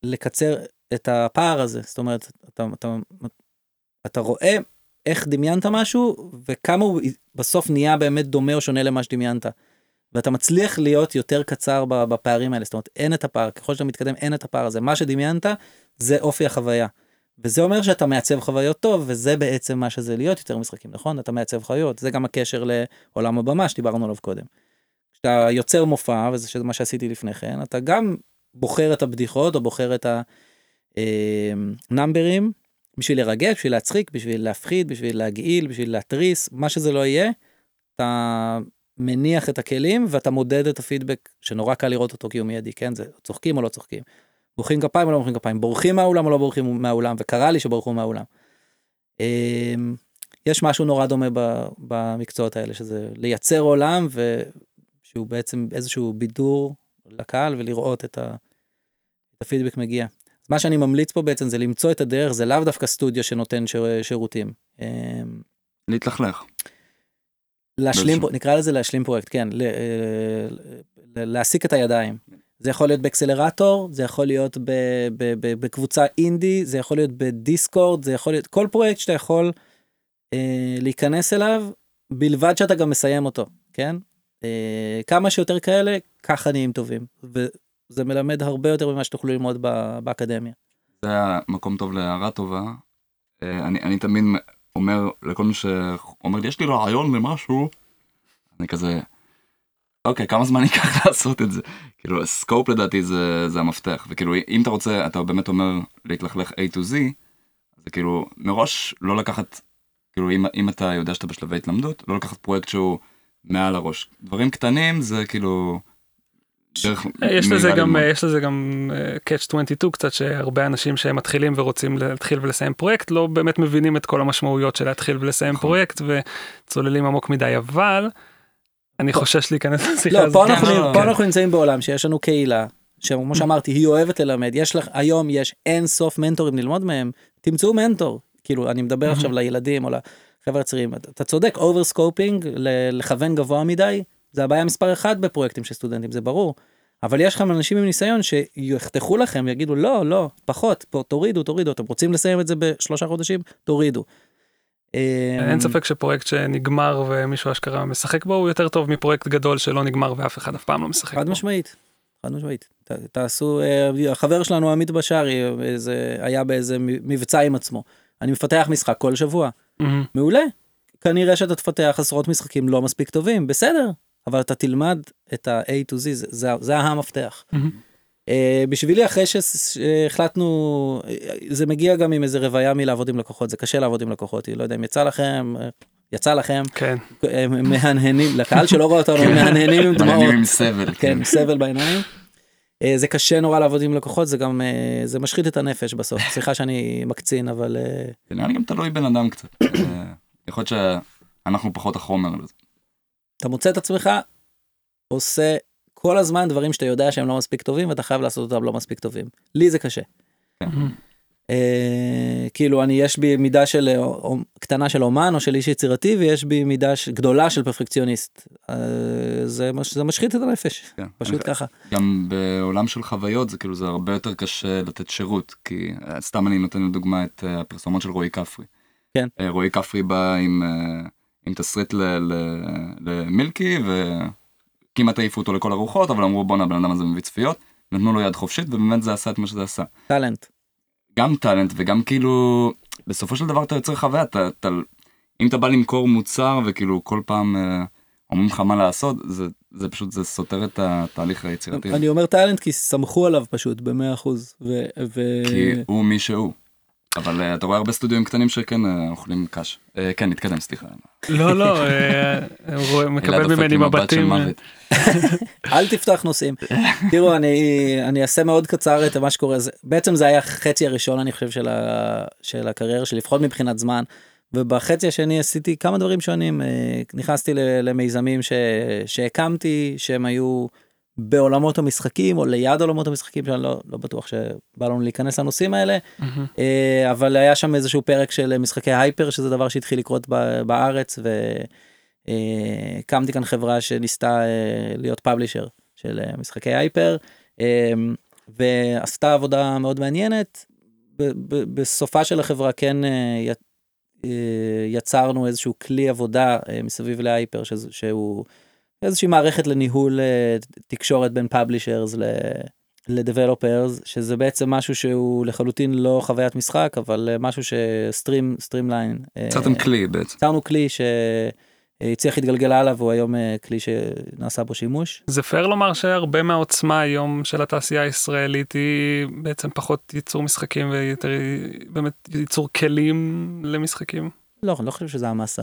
בלקצר את הפער הזה זאת אומרת אתה, אתה, אתה רואה איך דמיינת משהו וכמה הוא בסוף נהיה באמת דומה או שונה למה שדמיינת. ואתה מצליח להיות יותר קצר בפערים האלה זאת אומרת אין את הפער ככל שאתה מתקדם אין את הפער הזה מה שדמיינת זה אופי החוויה. וזה אומר שאתה מעצב חוויות טוב וזה בעצם מה שזה להיות יותר משחקים נכון אתה מעצב חוויות זה גם הקשר לעולם הבמה שדיברנו עליו קודם. כשאתה יוצר מופע וזה מה שעשיתי לפני כן אתה גם בוחר את הבדיחות או בוחר את הנאמברים בשביל לרגש בשביל להצחיק בשביל להפחיד בשביל להגעיל בשביל להתריס מה שזה לא יהיה. אתה מניח את הכלים ואתה מודד את הפידבק שנורא קל לראות אותו כי הוא מיידי כן זה צוחקים או לא צוחקים. מוחאים כפיים או לא מוחאים כפיים בורחים מהאולם או לא בורחים מהאולם וקרה לי שברחו מהאולם. אמ, יש משהו נורא דומה במקצועות האלה שזה לייצר עולם ושהוא בעצם איזשהו בידור לקהל ולראות את, הפידבק מגיע. מה שאני ממליץ פה בעצם זה למצוא את הדרך זה לאו דווקא סטודיו שנותן שיר... שירותים. אמ, להתלכלך. להשלים פה נקרא לזה להשלים פרויקט כן ל- ל- להעסיק את הידיים זה יכול להיות באקסלרטור זה יכול להיות ב, ב, ב, בקבוצה אינדי זה יכול להיות בדיסקורד זה יכול להיות כל פרויקט שאתה יכול אה, להיכנס אליו בלבד שאתה גם מסיים אותו כן אה, כמה שיותר כאלה ככה נהיים טובים וזה מלמד הרבה יותר ממה שתוכלו ללמוד באקדמיה. זה היה מקום טוב להערה טובה. אה, אני, אני תמיד אומר לכל מי שאומר לי יש לי רעיון למשהו, אני כזה, אוקיי כמה זמן ייקח לעשות את זה? כאילו scope לדעתי זה, זה המפתח וכאילו אם אתה רוצה אתה באמת אומר להתלכלך A to Z, זה כאילו מראש לא לקחת, כאילו אם, אם אתה יודע שאתה בשלבי התלמדות, לא לקחת פרויקט שהוא מעל הראש. דברים קטנים זה כאילו... דרך יש לזה גם. יש לזה גם אה, catch 22 קצת שהרבה אנשים שהם מתחילים ורוצים להתחיל ולסיים פרויקט לא באמת מבינים את כל המשמעויות של להתחיל ולסיים נכון. פרויקט וצוללים עמוק מדי אבל אני חושש להיכנס לשיחה לא, הזאת. פה כן, אנחנו, פה. אנחנו נמצאים בעולם שיש לנו קהילה, שכמו שאמרתי, היא אוהבת ללמד, יש לך, היום יש אין סוף מנטורים ללמוד מהם, תמצאו מנטור, כאילו, אני מדבר עכשיו לילדים או לחבר'ה הצעירים, אתה אתה צודק, over scoping, לכוון גבוה מדי, זה הבעיה מספר אחד בפרויקטים של סטודנטים, זה ברור. אבל יש לכם אנשים עם ניסיון שיחתכו לכם ויגידו לא לא פחות פה תורידו תורידו אתם רוצים לסיים את זה בשלושה חודשים תורידו. אין אמ, ספק שפרויקט שנגמר ומישהו אשכרה משחק בו הוא יותר טוב מפרויקט גדול שלא נגמר ואף אחד אף פעם לא משחק חד בו. משמעית. חד משמעית. ת, תעשו, אה, החבר שלנו עמית בשארי היה באיזה מבצע עם עצמו. אני מפתח משחק כל שבוע. מהמם. מעולה. כנראה שאתה תפתח עשרות משחקים לא מספיק טובים, בסדר. אבל אתה תלמד את ה-A to Z, זה, זה, זה המפתח. Uh, בשבילי אחרי שהחלטנו, זה מגיע גם עם איזה רוויה מלעבוד עם לקוחות, זה קשה לעבוד עם לקוחות, לא יודע אם יצא לכם, יצא לכם, כן הם מהנהנים, לקהל שלא רואה אותנו, הם מהנהנים עם דמעות. מעניינים עם סבל. כן, סבל בעיניים. אה, זה קשה נורא לעבוד עם לקוחות, זה גם, אה, זה משחית את הנפש בסוף. סליחה שאני מקצין, אבל... זה נראה לי גם תלוי בן אדם קצת. יכול להיות שאנחנו פחות החומר לזה. אתה מוצא את עצמך עושה כל הזמן דברים שאתה יודע שהם לא מספיק טובים ואתה חייב לעשות אותם לא מספיק טובים. לי זה קשה. אה, כאילו אני יש בי מידה של אה, או- קטנה של אומן או של איש יצירתי ויש בי מידה ש- גדולה של פרפקציוניסט. אה, זה, מש, זה משחית את הנפש כן. פשוט אני- ככה. גם בעולם של חוויות זה כאילו זה הרבה יותר קשה לתת שירות כי סתם אני נותן לדוגמה את הפרסומות של רועי כפרי. כן. רועי כפרי בא עם, עם תסריט למילקי וכמעט העיפו אותו לכל הרוחות אבל אמרו בואנה הבן אדם הזה מביא צפיות נתנו לו יד חופשית ובאמת זה עשה את מה שזה עשה. טאלנט. גם טאלנט וגם כאילו בסופו של דבר אתה יוצר חוויה אתה, אתה אם אתה בא למכור מוצר וכאילו כל פעם אה, אומרים לך מה לעשות זה זה פשוט זה סותר את התהליך היצירתי. אני אומר טאלנט כי סמכו עליו פשוט במאה אחוז. ו- ו- כי הוא מי שהוא. אבל אה, אתה רואה הרבה סטודיואים קטנים שכן אה, אוכלים קש. אה, כן נתקדם סליחה. לא, לא, הוא מקבל ממני מבטים. אל תפתח נושאים. תראו אני אני אעשה מאוד קצר את מה שקורה זה בעצם זה היה חצי הראשון אני חושב של, ה, של הקריירה שלי לפחות מבחינת זמן. ובחצי השני עשיתי כמה דברים שונים נכנסתי ל- למיזמים ש, שהקמתי שהם היו בעולמות המשחקים או ליד עולמות המשחקים שאני לא, לא בטוח שבא לנו להיכנס לנושאים האלה. אה, אבל היה שם איזשהו פרק של משחקי הייפר שזה דבר שהתחיל לקרות בארץ והקמתי כאן חברה שניסתה אה, להיות publisher של אה, משחקי hyper אה, ועשתה עבודה מאוד מעניינת. ב- ב- בסופה של החברה כן אה, אה, יצרנו איזשהו כלי עבודה אה, מסביב ל hyper שזה- שהוא איזושהי מערכת לניהול אה, תקשורת בין publishers ל developers שזה בעצם משהו שהוא לחלוטין לא חוויית משחק אבל אה, משהו ש stream streamline יצרתם כלי בעצם. יצרנו כלי שהצליח להתגלגל הלאה והוא היום אה, כלי שנעשה בו שימוש. זה פייר לומר שהרבה מהעוצמה היום של התעשייה הישראלית היא בעצם פחות ייצור משחקים ויותר באמת ייצור כלים למשחקים. לא, אני לא חושב שזה המסה.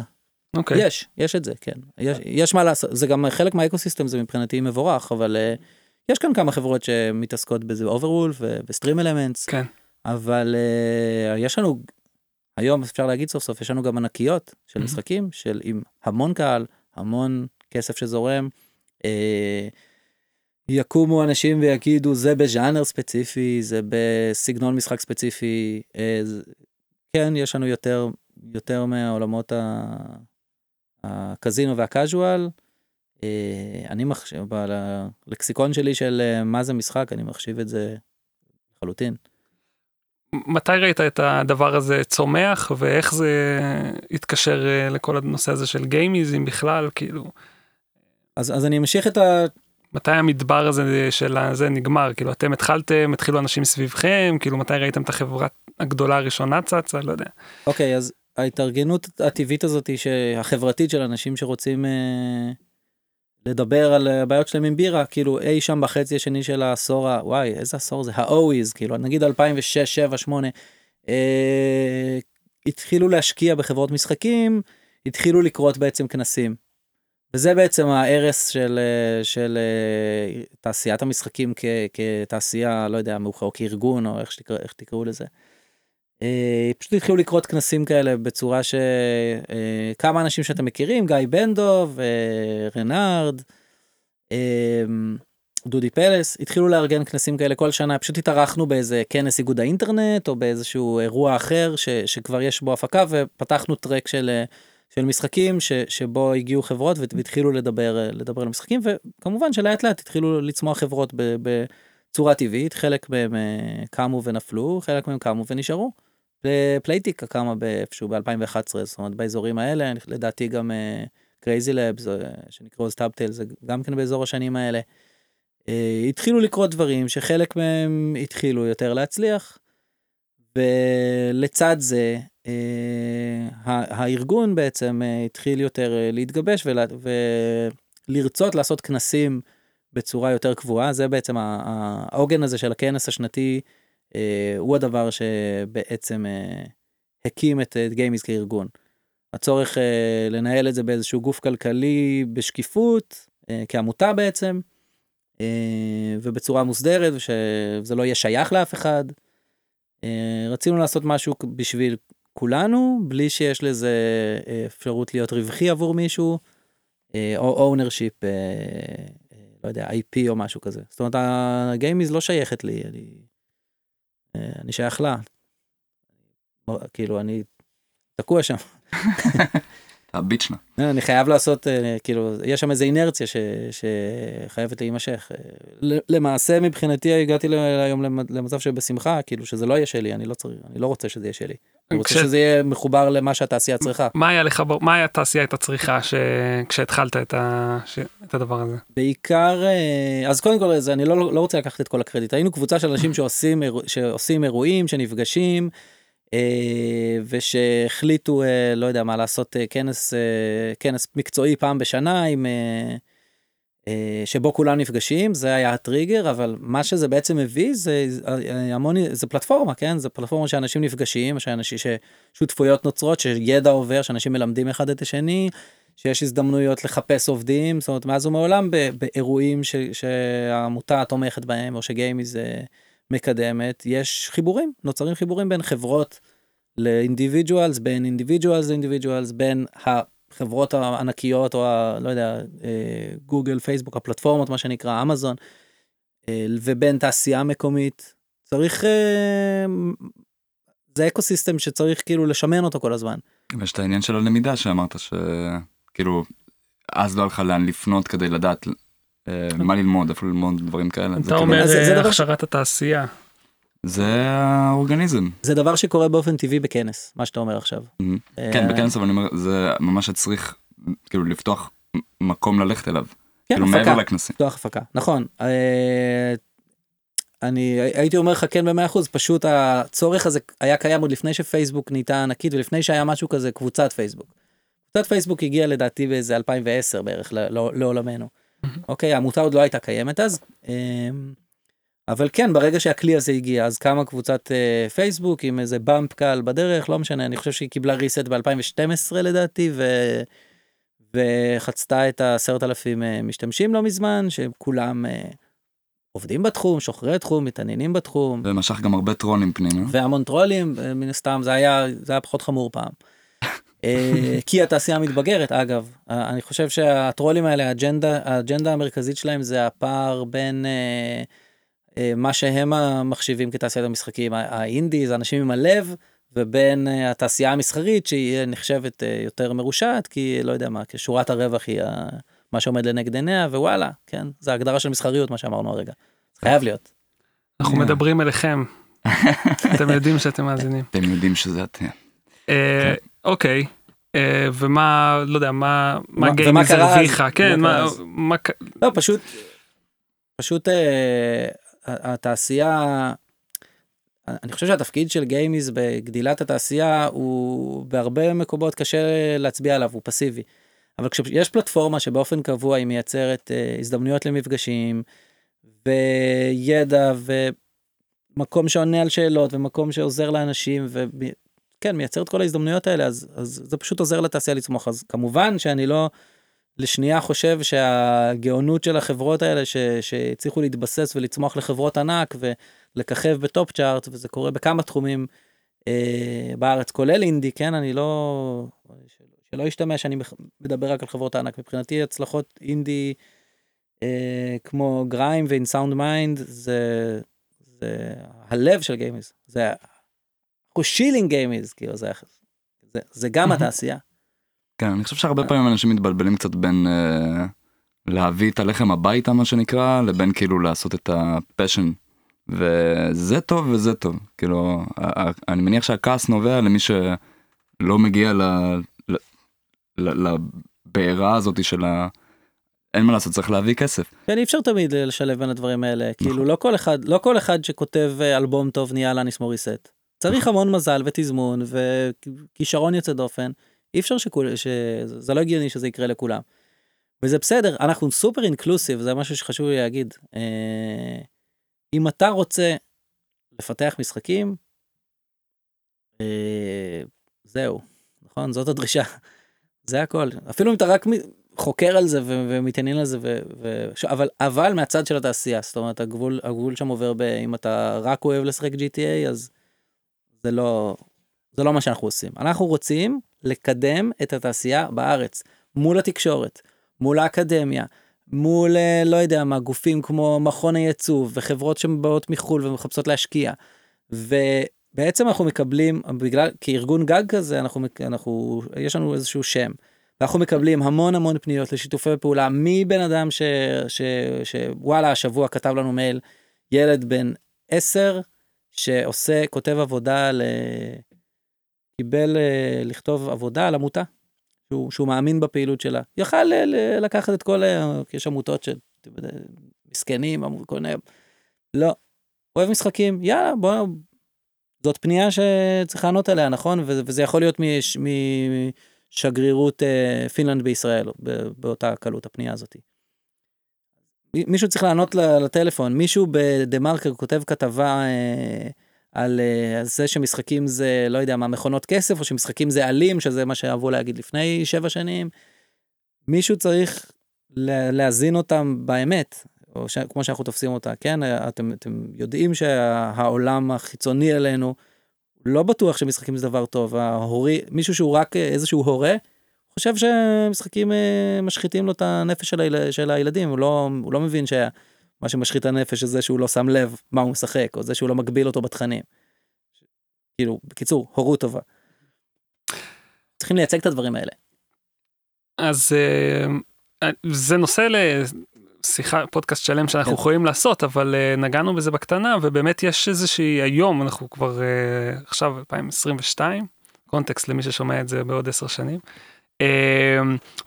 אוקיי. יש, יש את זה, כן. יש, יש מה לעשות, זה גם חלק מה ecosystem, זה מבחינתי מבורך, אבל אה, יש כאן כמה חברות שמתעסקות בזה, Overwolf ו StreamElements, כן. אבל אה, יש לנו, היום אפשר להגיד סוף סוף, יש לנו גם ענקיות של Mhm. משחקים, של עם המון קהל, המון כסף שזורם. Uh, יקומו אנשים ויגידו זה בז'אנר ספציפי, זה בסגנון משחק ספציפי, uh, כן, יש לנו יותר, יותר מהעולמות ה... הקזינו והקאז'ואל. אה, אני מחשיב, בלקסיקון שלי של אה, מה זה משחק, אני מחשיב את זה לחלוטין. מתי ראית את הדבר הזה צומח ואיך זה התקשר אה, לכל הנושא הזה של גיימיזם בכלל כאילו אז, אז אני אמשיך את ה... מתי המדבר הזה של הזה נגמר כאילו אתם התחלתם התחילו אנשים סביבכם כאילו מתי ראיתם את החברה הגדולה הראשונה צצה לא יודע. אוקיי, אז ההתארגנות הטבעית הזאת החברתית של אנשים שרוצים אה, לדבר על הבעיות שלהם עם בירה, כאילו אי שם בחצי השני של העשור, וואי, איזה עשור זה? ה-O's, כאילו, נגיד 2006, 2007, 2008, אה, התחילו להשקיע בחברות משחקים, התחילו לקרות בעצם כנסים. וזה בעצם ההרס של, אה, של אה, תעשיית המשחקים כ, כתעשייה, לא יודע, מאוחר, או כארגון, או איך, שתקרא, איך תקראו לזה. אה, פשוט התחילו לקרות כנסים כאלה בצורה שכמה אנשים שאתם מכירים, גיא בנדוב, אה, רנארד, אה, דודי פלס, התחילו לארגן כנסים כאלה כל שנה, פשוט התארחנו באיזה כנס איגוד האינטרנט או באיזשהו אירוע אחר ש, שכבר יש בו הפקה ופתחנו טרק של, אה, של משחקים ש, שבו הגיעו חברות והתחילו לדבר, אה, לדבר על משחקים וכמובן שלאט לאט התחילו לצמוח חברות ב, בצורה טבעית, חלק מהם אה, קמו ונפלו, חלק מהם קמו ונשארו. פלייטיקה קמה באיפשהו ב-2011, זאת אומרת באזורים האלה, לדעתי גם Crazy Labs שנקראו TabTale זה גם כן באזור השנים האלה. אה, התחילו לקרות דברים שחלק מהם התחילו יותר להצליח. ולצד זה uh, הארגון בעצם uh, התחיל יותר להתגבש ולה, ולרצות לעשות כנסים בצורה יותר קבועה זה בעצם העוגן הזה של הכנס השנתי. Uh, הוא הדבר שבעצם uh, הקים את גיימיז כארגון. הצורך uh, לנהל את זה באיזשהו גוף כלכלי בשקיפות, uh, כעמותה בעצם, אה, ובצורה מוסדרת, ושזה לא יהיה שייך לאף אחד. אה, רצינו לעשות משהו בשביל כולנו, בלי שיש לזה אה, אפשרות להיות רווחי עבור מישהו, אה, או ownership, אה, אה, לא יודע, IP או משהו כזה. זאת אומרת, הגיימיז לא שייכת לי, אני, אה, אני שייך לה. כאילו, אני תקוע שם. הביצ'נה. אני חייב לעשות, אה, כאילו, יש שם איזה אינרציה ש, שחייבת להימשך. אה, למעשה, מבחינתי הגעתי היום למ- למצב שבשמחה, כאילו, שזה לא יהיה שלי, אני לא צריך, אני לא רוצה שזה יהיה שלי. אני רוצה שזה יהיה מחובר למה שהתעשייה צריכה. מה היה לך, מה היה התעשייה הייתה צריכה ש... כשהתחלת את, ה... ש... את הדבר הזה? בעיקר, אה, אז קודם כל, זה, אני לא, לא רוצה לקחת את כל הקרדיט. היינו קבוצה של אנשים שעושים, שעושים אירועים, שנפגשים, אה, ושהחליטו, אה, לא יודע מה, לעשות כנס, כנס מקצועי פעם בשנה, עם, שבו כולם נפגשים, זה היה הטריגר, אבל מה שזה בעצם מביא זה אה, המון, זה פלטפורמה, כן? זה פלטפורמה שאנשים נפגשים, שאנשים, ששותפויות נוצרות, שידע עובר, שאנשים מלמדים אחד את השני, שיש הזדמנויות לחפש עובדים, זאת אומרת, מאז ומעולם באירועים ש, שהעמותה תומכת בהם, או שגיימיז אה, מקדמת, יש חיבורים, נוצרים חיבורים בין חברות לאינדיבידואלס, בין אינדיבידואלס לאינדיבידואלס, בין החברות הענקיות, או ה... לא יודע, אה, גוגל, פייסבוק, הפלטפורמות, מה שנקרא, אמזון, אה, ובין תעשייה מקומית. צריך... אה, זה אקו סיסטם שצריך כאילו לשמן אותו כל הזמן. יש את העניין של הלמידה שאמרת שכאילו אז לא היה לך לאן לפנות כדי לדעת אה, מה ללמוד איפה ללמוד דברים כאלה. אתה כאילו- אומר הכשרת התעשייה. זה האורגניזם. זה דבר שקורה באופן טבעי בכנס, מה שאתה אומר עכשיו. כן אה, בכנס אבל אני אומר זה ממש צריך כאילו לפתוח מקום ללכת אליו. כן, כאילו הפקה. מעבר לכנסים. לפתוח הפקה, נכון. אה, אני הייתי אומר לך כן במאה אחוז, פשוט הצורך הזה היה קיים עוד לפני שפייסבוק נהייתה ענקית ולפני שהיה משהו כזה קבוצת פייסבוק. קבוצת פייסבוק הגיעה לדעתי באיזה 2010 בערך ל- לא- לעולמנו. אוקיי, העמותה עוד לא הייתה קיימת אז. אבל כן, ברגע שהכלי הזה הגיע, אז קמה קבוצת אה, פייסבוק עם איזה באמפ קל בדרך, לא משנה, אני חושב שהיא קיבלה reset ב-2012 לדעתי, ו... וחצתה את העשרת אלפים אה, משתמשים לא מזמן, שכולם אה, עובדים בתחום, שוחרי תחום, מתעניינים בתחום, ומשך גם הרבה טרולים פנימה. והמון טרולים, אה, מן הסתם זה היה, זה היה פחות חמור פעם. אה, כי התעשייה מתבגרת, אגב. אה, אני חושב שהטרולים האלה, האג'נדה, האג'נדה המרכזית שלהם זה הפער בין אה, מה שהם מחשיבים כתעשיית המשחקים, ה- האינדי, זה אנשים עם הלב, ובין אה, התעשייה המסחרית שהיא נחשבת אה, יותר מרושעת, כי לא יודע מה, כשורת הרווח היא מה שעומד לנגד עיניה, ווואלה, כן, זה הגדרה של מסחריות, מה שאמרנו הרגע. חייב להיות. אנחנו אה. מדברים אליכם. אתם יודעים שאתם מאזינים. אתם יודעים שזה אתם. אה, אוקיי. אה, ומה, לא יודע, מה מה אז? הרוויחה? כן, מה-? מה לא, פשוט, פשוט אה, התעשייה, אני חושב שהתפקיד של גיימיז בגדילת התעשייה הוא בהרבה מקומות קשה להצביע עליו, הוא פסיבי. אבל כשיש פלטפורמה שבאופן קבוע היא מייצרת אה, הזדמנויות למפגשים, וידע, ומקום שעונה על שאלות, ומקום שעוזר לאנשים, וכן, מייצר את כל ההזדמנויות האלה, אז, אז זה פשוט עוזר לתעשייה לצמוח. אז כמובן שאני לא לשנייה חושב שהגאונות של החברות האלה, ש, שהצליחו להתבסס ולצמוח לחברות ענק, ולככב ב top chart, וזה קורה בכמה תחומים אה, בארץ, כולל אינדי, כן, אני לא... שלא ישתמע שאני מדבר רק על חברות הענק, מבחינתי הצלחות אינדי אה, כמו Grime ו In Sound Mind זה, זה הלב של GameIS, זה אנחנו שילינג GameIS, כאילו זה, זה, זה גם התעשייה. כן אני חושב שהרבה פעמים אנשים מתבלבלים קצת בין אה, להביא את הלחם הביתה מה שנקרא לבין כאילו לעשות את ה passion. וזה טוב וזה טוב כאילו אני מניח שהכעס נובע למי שלא מגיע ל... ל... ל... לבעירה הזאת של ה... אין מה לעשות צריך להביא כסף. כן, אי אפשר תמיד לשלב בין הדברים האלה, כאילו נכון. לא כל אחד, לא כל אחד שכותב אה, אלבום טוב נהיה אלאניס מוריסט. צריך המון מזל ותזמון וכישרון יוצא דופן, אי אפשר שכול, שזה לא הגיוני שזה יקרה לכולם. וזה בסדר, אנחנו סופר אינקלוסיב, זה משהו שחשוב לי להגיד. אה, אם אתה רוצה לפתח משחקים, אה, זהו, נכון? זאת הדרישה. זה הכל. אפילו אם אתה רק חוקר על זה ו- ומתעניין על זה, ו- ו- ש- אבל, אבל מהצד של התעשייה, זאת אומרת הגבול, הגבול שם עובר ב... אם אתה רק אוהב לשחק GTA אז זה לא, זה לא מה שאנחנו עושים. אנחנו רוצים לקדם את התעשייה בארץ, מול התקשורת, מול האקדמיה, מול אה, לא יודע מה, גופים כמו מכון הייצוא וחברות שבאות מחו"ל ומחפשות להשקיע. ובעצם אנחנו מקבלים, בגלל, כארגון גג כזה, אנחנו, אנחנו, יש לנו איזשהו שם. ואנחנו מקבלים המון המון פניות לשיתופי פעולה מבן אדם ש, ש, שוואלה השבוע כתב לנו מייל ילד בן 10 שעושה כותב עבודה ל... קיבל אה, לכתוב עבודה על עמותה שהוא, שהוא מאמין בפעילות שלה יכל ל, לקחת את כל. יש עמותות של מסכנים כל מיני לא אוהב משחקים יאללה בוא זאת פנייה שצריך לענות עליה נכון וזה יכול להיות מש, מ... שגרירות אה, פינלנד בישראל באותה קלות הפנייה הזאת. מישהו צריך לענות לטלפון מישהו בדה מרקר כותב כתבה אה, על אה, זה שמשחקים זה לא יודע מה מכונות כסף או שמשחקים זה אלים שזה מה שאהבו להגיד לפני שבע שנים. מישהו צריך להזין אותם באמת או ש... כמו שאנחנו תופסים אותה כן? אתם, אתם יודעים שהעולם החיצוני אלינו לא בטוח שמשחקים זה דבר טוב. ההורי מישהו שהוא רק איזשהו הורה חושב שמשחקים אה, משחיתים לו את הנפש של, היל... של הילדים. הוא לא הוא לא מבין שמה שמשחית הנפש זה שהוא לא שם לב מה הוא משחק או זה שהוא לא מגביל אותו בתכנים. כאילו בקיצור הורות טובה. צריכים לייצג את הדברים האלה. אז אה, זה נושא שיחה פודקאסט שלם שאנחנו כן. יכולים לעשות אבל uh, נגענו בזה בקטנה ובאמת יש איזושהי היום אנחנו כבר עכשיו 2022 קונטקסט למי ששומע את זה בעוד עשר שנים. Uh,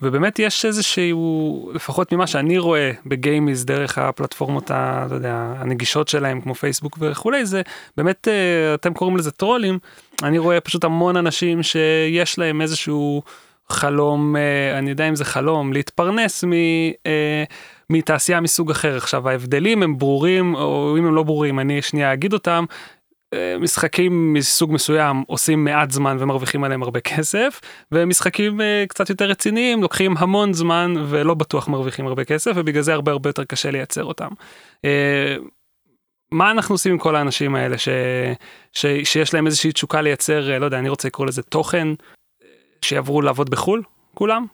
ובאמת יש איזשהו לפחות ממה שאני רואה בגיימיז דרך הפלטפורמות ה, לא יודע, הנגישות שלהם כמו פייסבוק וכולי זה באמת uh, אתם קוראים לזה טרולים אני רואה פשוט המון אנשים שיש להם איזשהו חלום uh, אני יודע אם זה חלום להתפרנס מ... Uh, מתעשייה מסוג אחר. עכשיו ההבדלים הם ברורים, או אם הם לא ברורים, אני שנייה אגיד אותם. אה, משחקים מסוג מסוים עושים מעט זמן ומרוויחים עליהם הרבה כסף ומשחקים uh, קצת יותר רציניים לוקחים המון זמן ולא בטוח מרוויחים הרבה כסף ובגלל זה הרבה הרבה יותר קשה לייצר אותם. Uh, מה אנחנו עושים עם כל האנשים האלה ש, ש, שיש להם איזושהי תשוקה לייצר לא יודע אני רוצה לקרוא לזה תוכן שיעברו לעבוד בחו"ל כולם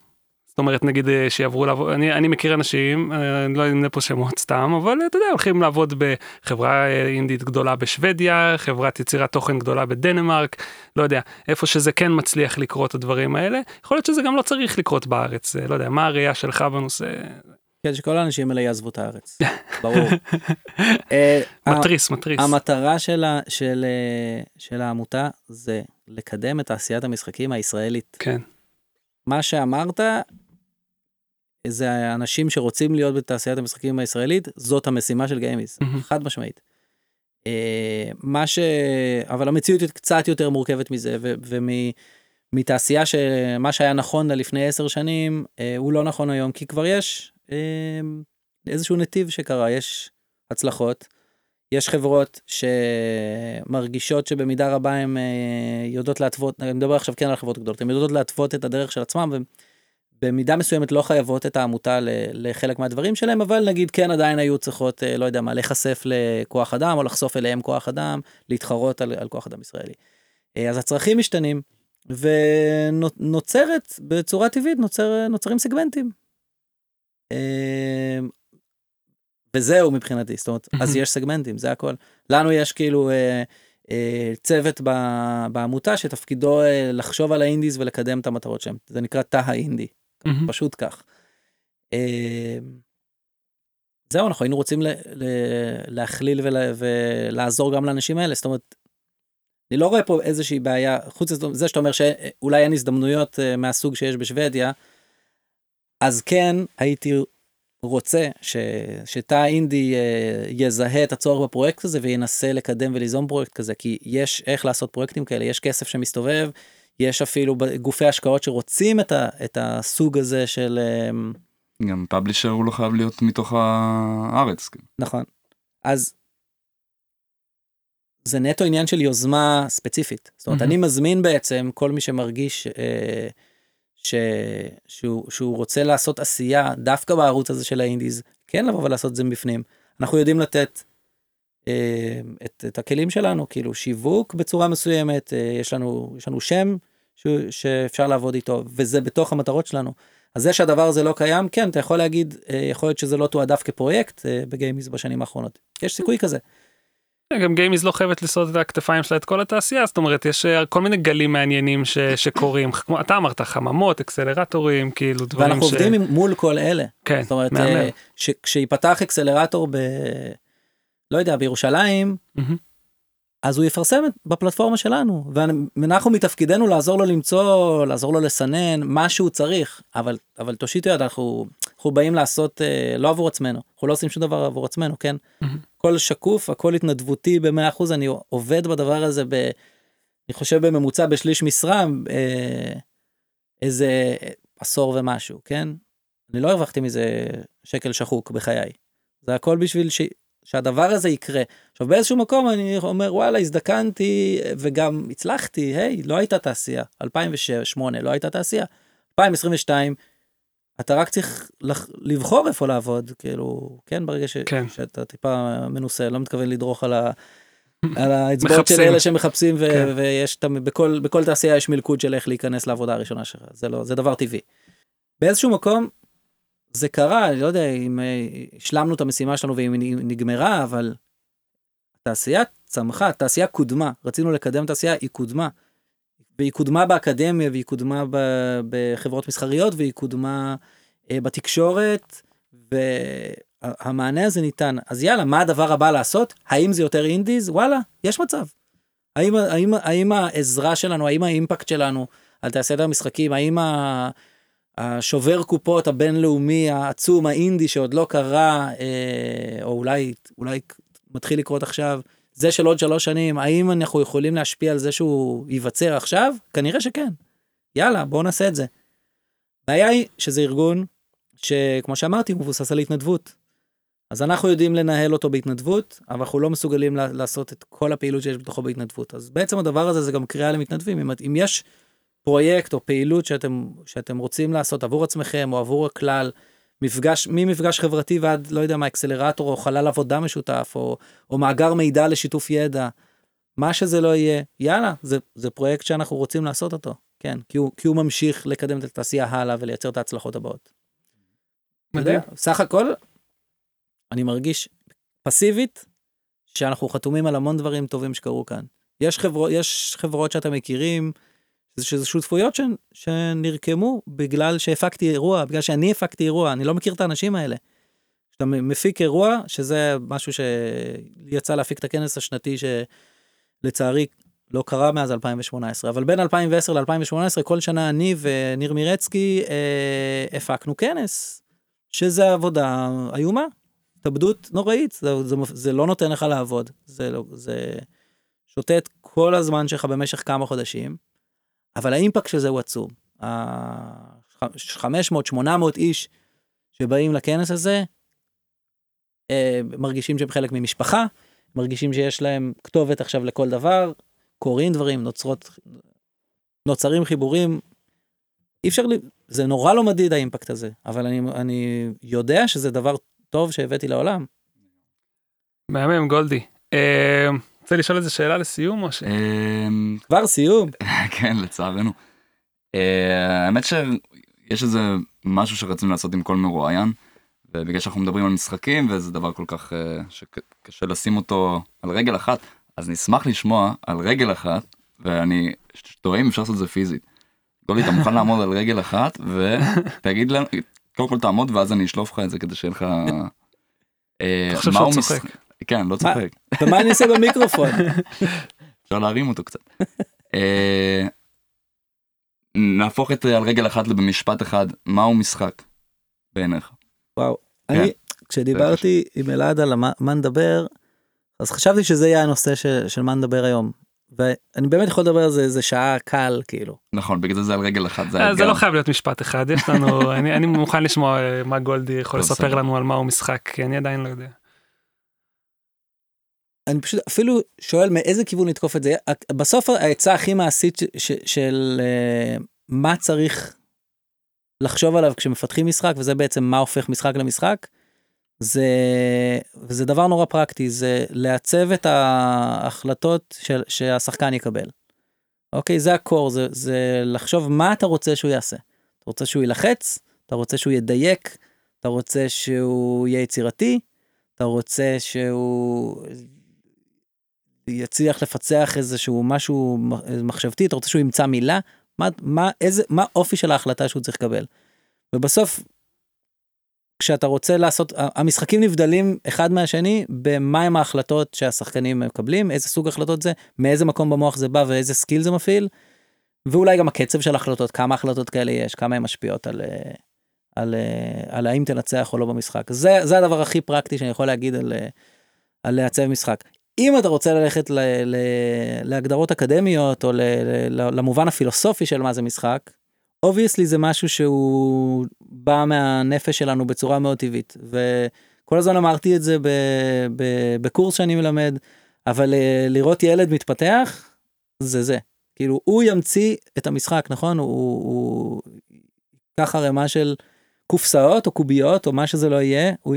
זאת אומרת נגיד אה, שיעברו לעבוד אני אני מכיר אנשים אה, אני לא אמנה פה שמות סתם אבל אתה יודע הולכים לעבוד בחברה אה, אינדית גדולה בשוודיה חברת יצירת תוכן גדולה בדנמרק לא יודע איפה שזה כן מצליח לקרות הדברים האלה יכול להיות שזה גם לא צריך לקרות בארץ לא יודע מה הראייה שלך בנושא. כן שכל האנשים האלה יעזבו את הארץ ברור. מתריס מתריס. המטרה של, של, של העמותה זה לקדם את תעשיית המשחקים הישראלית. כן. מה שאמרת זה אנשים שרוצים להיות בתעשיית המשחקים הישראלית זאת המשימה של גיימיס mm-hmm. חד משמעית. Uh, מה ש... אבל המציאות היא קצת יותר מורכבת מזה ומתעשייה שמה שהיה נכון לה לפני עשר שנים uh, הוא לא נכון היום כי כבר יש uh, איזשהו נתיב שקרה יש הצלחות. יש חברות שמרגישות שבמידה רבה הן יודעות להתוות, אני מדבר עכשיו כן על חברות גדולות, הן יודעות להתוות את הדרך של עצמם במידה מסוימת לא חייבות את העמותה לחלק מהדברים שלהם אבל נגיד כן עדיין היו צריכות אה, לא יודע מה להיחשף לכוח אדם או לחשוף אליהם כוח אדם להתחרות על, על כוח אדם ישראלי. אה, אז הצרכים משתנים ונוצרת בצורה טבעית נוצר, נוצרים סגמנטים. אה, וזהו מבחינתי זאת אומרת אז יש סגמנטים זה הכל לנו יש כאילו צוות בעמותה שתפקידו לחשוב על האינדיז ולקדם את המטרות שלהם זה נקרא תא האינדי mm-hmm. פשוט כך. אה, זהו אנחנו היינו רוצים ל, ל, להכליל ול, ולעזור גם לאנשים האלה זאת אומרת. אני לא רואה פה איזושהי בעיה חוץ מזה שאתה אומר שאולי אין הזדמנויות אה, מהסוג שיש בשוודיה. אז כן הייתי רוצה ש... שתא אינדי אה, יזהה את הצורך בפרויקט הזה וינסה לקדם וליזום פרויקט כזה כי יש איך לעשות פרויקטים כאלה יש כסף שמסתובב יש אפילו גופי השקעות שרוצים את, ה, את הסוג הזה של... אמ, גם פאבלישר הוא לא חייב להיות מתוך הארץ. כן. נכון. אז זה נטו עניין של יוזמה ספציפית. זאת אומרת, mm-hmm. אני מזמין בעצם כל מי שמרגיש אה, ש... שהוא, שהוא רוצה לעשות עשייה דווקא בערוץ הזה של האינדיז, כן לבוא ולעשות את זה מבפנים. אנחנו יודעים לתת אה, את, את הכלים שלנו, כאילו שיווק בצורה מסוימת, אה, יש לנו, יש לנו שם ש, שאפשר לעבוד איתו, וזה בתוך המטרות שלנו. אז זה שהדבר הזה לא קיים, כן, אתה יכול להגיד, אה, יכול להיות שזה לא תועדף כפרויקט אה, בגיימיז בשנים האחרונות. יש סיכוי כזה. גם גיימיז לא חייבת לשרוד את הכתפיים שלה את כל התעשייה זאת אומרת יש אה, כל מיני גלים מעניינים ש, שקורים כמו אתה אמרת חממות אקסלרטורים כאילו דברים ואנחנו ש... עובדים עם, מול כל אלה. כן, זאת אומרת, ש- כשיפתח אקסלרטור ב... לא יודע, בירושלים, מהמם. אז הוא יפרסם בפלטפורמה שלנו, ואנחנו מתפקידנו לעזור לו למצוא, לעזור לו לסנן, מה שהוא צריך, אבל, אבל תושיטו יד, אנחנו, אנחנו באים לעשות, אה, לא עבור עצמנו, אנחנו לא עושים שום דבר עבור עצמנו, כן? הכל שקוף, הכל התנדבותי ב-100%, אני עובד בדבר הזה, ב, אני חושב בממוצע בשליש משרה, אה, איזה עשור ומשהו, כן? אני לא הרווחתי מזה שקל שחוק בחיי. זה הכל בשביל ש... שהדבר הזה יקרה. עכשיו באיזשהו מקום אני אומר וואלה הזדקנתי וגם הצלחתי, היי, לא הייתה תעשייה. 2008 לא הייתה תעשייה. 2022 אתה רק צריך לח... לבחור איפה לעבוד, כאילו, כן, ברגע ש... כן. שאתה טיפה מנוסה, לא מתכוון לדרוך על, ה... על האצבעות של. אלה שמחפשים, ו... כן. ויש את... ה- בכל, בכל תעשייה יש מלכוד של איך להיכנס לעבודה הראשונה שלך, זה לא, זה דבר טבעי. באיזשהו מקום זה קרה, אני לא יודע אם אה, השלמנו את המשימה שלנו ואם היא נגמרה, אבל התעשייה צמחה, התעשייה קודמה, רצינו לקדם תעשייה, היא קודמה. והיא קודמה באקדמיה, והיא קודמה בחברות מסחריות, והיא קודמה אה, בתקשורת, והמענה הזה ניתן. אז יאללה, מה הדבר הבא לעשות? האם זה יותר אינדיז? וואלה, יש מצב. האם, האם, האם העזרה שלנו, האם האימפקט שלנו על תעשיית המשחקים, האם ה... השובר קופות הבינלאומי העצום האינדי שעוד לא קרה אה, או אולי אולי מתחיל לקרות עכשיו זה של עוד שלוש שנים האם אנחנו יכולים להשפיע על זה שהוא ייווצר עכשיו כנראה שכן יאללה בואו נעשה את זה. הבעיה היא שזה ארגון שכמו שאמרתי הוא מבוסס על התנדבות. אז אנחנו יודעים לנהל אותו בהתנדבות אבל אנחנו לא מסוגלים לעשות את כל הפעילות שיש בתוכו בהתנדבות אז בעצם הדבר הזה זה גם קריאה למתנדבים אם יש פרויקט או פעילות שאתם שאתם רוצים לעשות עבור עצמכם או עבור הכלל מפגש ממפגש חברתי ועד לא יודע מה אקסלרטור או חלל עבודה משותף או, או מאגר מידע לשיתוף ידע מה שזה לא יהיה יאללה זה זה פרויקט שאנחנו רוצים לעשות אותו כן כי הוא כי הוא ממשיך לקדם את התעשייה הלאה ולייצר את ההצלחות הבאות. מדהים. סך הכל אני מרגיש פסיבית שאנחנו חתומים על המון דברים טובים שקרו כאן יש חברות יש חברות שאתם מכירים. זה שזה שותפויות ש... שנרקמו בגלל שהפקתי אירוע, בגלל שאני הפקתי אירוע, אני לא מכיר את האנשים האלה. כשאתה מפיק אירוע, שזה משהו שיצא להפיק את הכנס השנתי שלצערי לא קרה מאז 2018, אבל בין 2010 ל-2018 כל שנה אני וניר מירצקי אה, הפקנו כנס, שזה עבודה איומה, התאבדות נוראית, זה, זה, זה לא נותן לך לעבוד, זה, לא- זה את כל הזמן שלך במשך כמה חודשים. אבל האימפקט של זה הוא עצום. ה-500-800 איש שבאים לכנס הזה, אה, מרגישים שהם חלק ממשפחה, מרגישים שיש להם כתובת עכשיו לכל דבר, קורים דברים, נוצרות, נוצרים חיבורים. אי אפשר, ל- זה נורא לא מדיד האימפקט הזה, אבל אני, אני יודע שזה דבר טוב שהבאתי לעולם. מהמם גולדי. אה, רוצה לשאול איזה שאלה לסיום או ש... אמ, כבר סיום. כן, לצערנו. אה, האמת שיש איזה משהו שרצינו לעשות עם כל מרואיין, ובגלל שאנחנו מדברים על משחקים, וזה דבר כל כך אה, שקשה לשים אותו על רגל אחת, אז נשמח לשמוע על רגל אחת, ואני תוהה אם אפשר לעשות את זה פיזית. גולי, אתה מוכן לעמוד על רגל אחת, ותגיד לנו, קודם כל תעמוד, ואז אני אשלוף לך את זה כדי שיהיה לך... אה, אתה חושב שהוא מש- צוחק. כן, לא צוחק. ומה אני אעשה במיקרופון? אפשר להרים אותו קצת. אה, נהפוך את על רגל אחת במשפט אחד, מהו משחק בעיניך? וואו. כן. אני, כשדיברתי עם אלעד על מה מה נדבר, אז חשבתי שזה יהיה הנושא של, של מה נדבר היום. ואני באמת יכול לדבר על זה איזה שעה קל, כאילו. נכון, בגלל זה זה על רגל אחת, זה אה, זה. לא חייב להיות משפט אחד יש לנו אני אני מוכן לשמוע אה, מה גולדי יכול טוב, לספר. לנו על מהו משחק כי אני עדיין לא יודע. אני פשוט אפילו שואל מאיזה כיוון לתקוף את זה. בסוף העצה הכי מעשית ש, של uh, מה צריך לחשוב עליו כשמפתחים משחק, וזה בעצם מה הופך משחק למשחק, זה, וזה דבר נורא פרקטי, זה לעצב את ההחלטות של, שהשחקן יקבל. אוקיי, זה הקור, זה, זה לחשוב מה אתה רוצה שהוא יעשה. אתה רוצה שהוא יילחץ, אתה רוצה שהוא ידייק, אתה רוצה שהוא יהיה יצירתי, אתה רוצה שהוא יצליח לפצח איזשהו משהו מחשבתי, אתה רוצה שהוא ימצא מילה, מה, מה, איזה, מה אופי של ההחלטה שהוא צריך לקבל. ובסוף, כשאתה רוצה לעשות, המשחקים נבדלים אחד מהשני במהם ההחלטות שהשחקנים מקבלים, איזה סוג החלטות זה, מאיזה מקום במוח זה בא ואיזה skill זה מפעיל, ואולי גם הקצב של החלטות, כמה החלטות כאלה יש, כמה הן משפיעות על, על, על האם תנצח או לא במשחק. זה, זה הדבר הכי פרקטי שאני יכול להגיד על, על לעצב משחק. אם אתה רוצה ללכת ל, ל, להגדרות אקדמיות או ל, ל, למובן הפילוסופי של מה זה משחק, obviously זה משהו שהוא בא מהנפש שלנו בצורה מאוד טבעית. וכל הזמן אמרתי את זה ב, ב, בקורס שאני מלמד אבל אה, לראות ילד מתפתח זה זה. כאילו הוא ימציא את המשחק נכון? הוא, ייקח ערימה של קופסאות או קוביות או מה שזה לא יהיה הוא,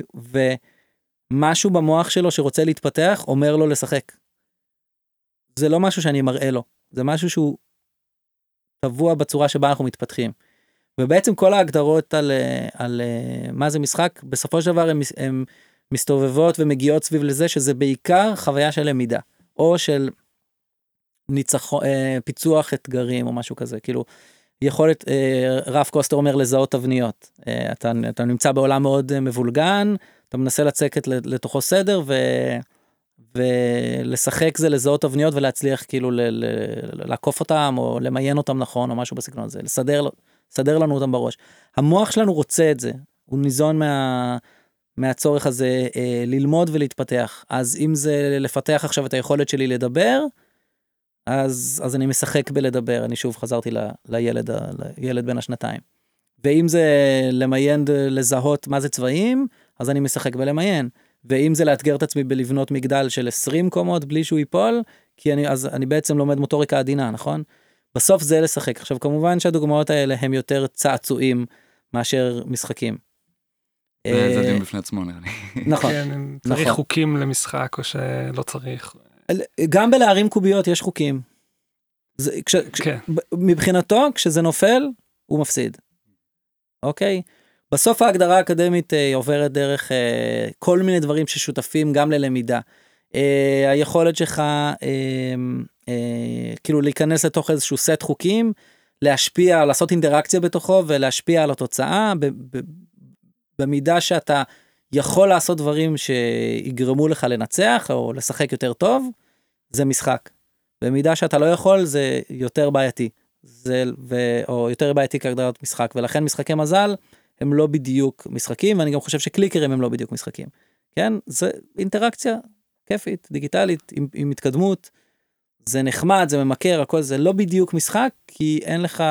ומשהו במוח שלו שרוצה להתפתח אומר לו לשחק. זה לא משהו שאני מראה לו זה משהו שהוא טבוע בצורה שבה אנחנו מתפתחים. ובעצם כל ההגדרות על, על מה זה משחק בסופו של דבר הן מסתובבות ומגיעות סביב לזה שזה בעיקר חוויה של למידה או של ניצחון אה, פיצוח אתגרים או משהו כזה כאילו יכולת אה, רף קוסטר אומר לזהות תבניות אה, אתה, אתה נמצא בעולם מאוד מבולגן אתה מנסה לצקת לתוכו סדר ו... ולשחק זה לזהות תבניות ולהצליח כאילו ל- ל- לעקוף אותם או למיין אותם נכון או משהו בסגנון הזה לסדר לסדר לנו אותם בראש. המוח שלנו רוצה את זה הוא ניזון מה, מהצורך הזה אה, ללמוד ולהתפתח אז אם זה לפתח עכשיו את היכולת שלי לדבר אז אז אני משחק בלדבר אני שוב חזרתי ל, לילד לילד בן השנתיים. ואם זה למיין לזהות מה זה צבעים אז אני משחק בלמיין. ואם זה לאתגר את עצמי בלבנות מגדל של 20 קומות בלי שהוא ייפול, כי אני, אז אני בעצם לומד מוטוריקה עדינה, נכון? בסוף זה לשחק. עכשיו כמובן שהדוגמאות האלה הם יותר צעצועים מאשר משחקים. זה אה, דין בפני עצמו נראה לי. נכון. כן, צריך נכון. חוקים למשחק או שלא צריך. גם בלהרים קוביות יש חוקים. זה, כש, כש, כן. מבחינתו כשזה נופל הוא מפסיד. אוקיי? בסוף ההגדרה האקדמית אה, עוברת דרך אה, כל מיני דברים ששותפים גם ללמידה. אה, היכולת שלך כאילו להיכנס לתוך איזשהו סט חוקים, להשפיע, לעשות אינטראקציה בתוכו ולהשפיע על התוצאה במידה שאתה יכול לעשות דברים שיגרמו לך לנצח או לשחק יותר טוב, זה משחק. במידה שאתה לא יכול זה יותר בעייתי. זה, ו, או יותר בעייתי כהגדרת משחק ולכן משחקי מזל הם לא בדיוק משחקים ואני גם חושב שקליקרים הם לא בדיוק משחקים. כן זה אינטראקציה כיפית דיגיטלית עם, עם התקדמות. זה נחמד זה ממכר הכל זה לא בדיוק משחק כי אין לך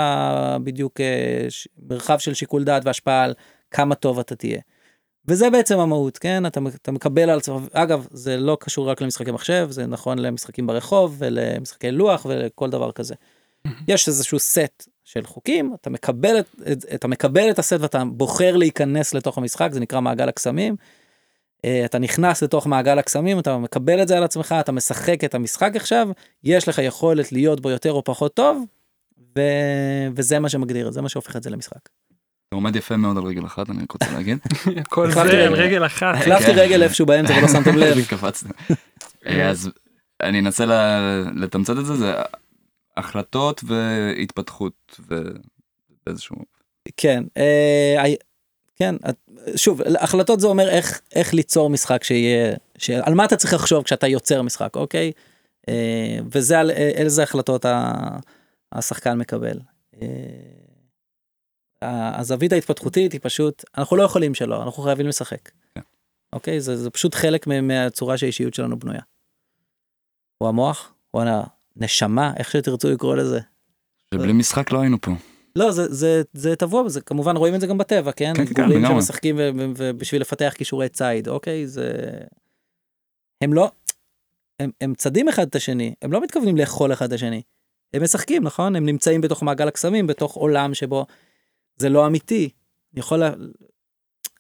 בדיוק אה, ש- מרחב של שיקול דעת והשפעה על כמה טוב אתה תהיה. וזה בעצם המהות כן אתה, אתה מקבל על עצמך אגב זה לא קשור רק למשחקי מחשב זה נכון למשחקים ברחוב ולמשחקי לוח ולכל דבר כזה. יש איזשהו סט של חוקים אתה מקבל את, את, אתה מקבל את הסט ואתה בוחר להיכנס לתוך המשחק זה נקרא מעגל הקסמים. אה, אתה נכנס לתוך מעגל הקסמים אתה מקבל את זה על עצמך אתה משחק את המשחק עכשיו יש לך יכולת להיות בו יותר או פחות טוב. ו... וזה מה שמגדיר זה מה שהופך את זה למשחק. אתה עומד יפה מאוד על רגל אחת אני רק רוצה להגיד. כל זה על רגל. אחת. החלפתי כן. רגל איפשהו באמצע ולא שמתם לב. אה, אז אני אנסה לתמצת את זה זה החלטות והתפתחות ובאיזשהו כן, אה, כן, שוב, החלטות זה אומר איך, איך ליצור משחק שיהיה, ש... על מה אתה צריך לחשוב כשאתה יוצר משחק, אוקיי? אה, וזה על אה, איזה החלטות ה- השחקן מקבל. אה, הזווית ההתפתחותית היא פשוט, אנחנו לא יכולים שלא, אנחנו חייבים לשחק. כן. אוקיי? זה, זה פשוט חלק מה- מהצורה שהאישיות שלנו בנויה. או המוח, או הנשמה, איך שתרצו לקרוא לזה. ובלי משחק לא היינו פה. לא זה זה זה טבוע זה כמובן רואים את זה גם בטבע כן, כן, כן, גורים לגמרי. שמשחקים ו- ו- ובשביל לפתח כישורי ציד אוקיי זה הם לא הם, הם צדים אחד את השני הם לא מתכוונים לאכול אחד את השני הם משחקים נכון הם נמצאים בתוך מעגל הקסמים בתוך עולם שבו זה לא אמיתי. אני יכול, לה...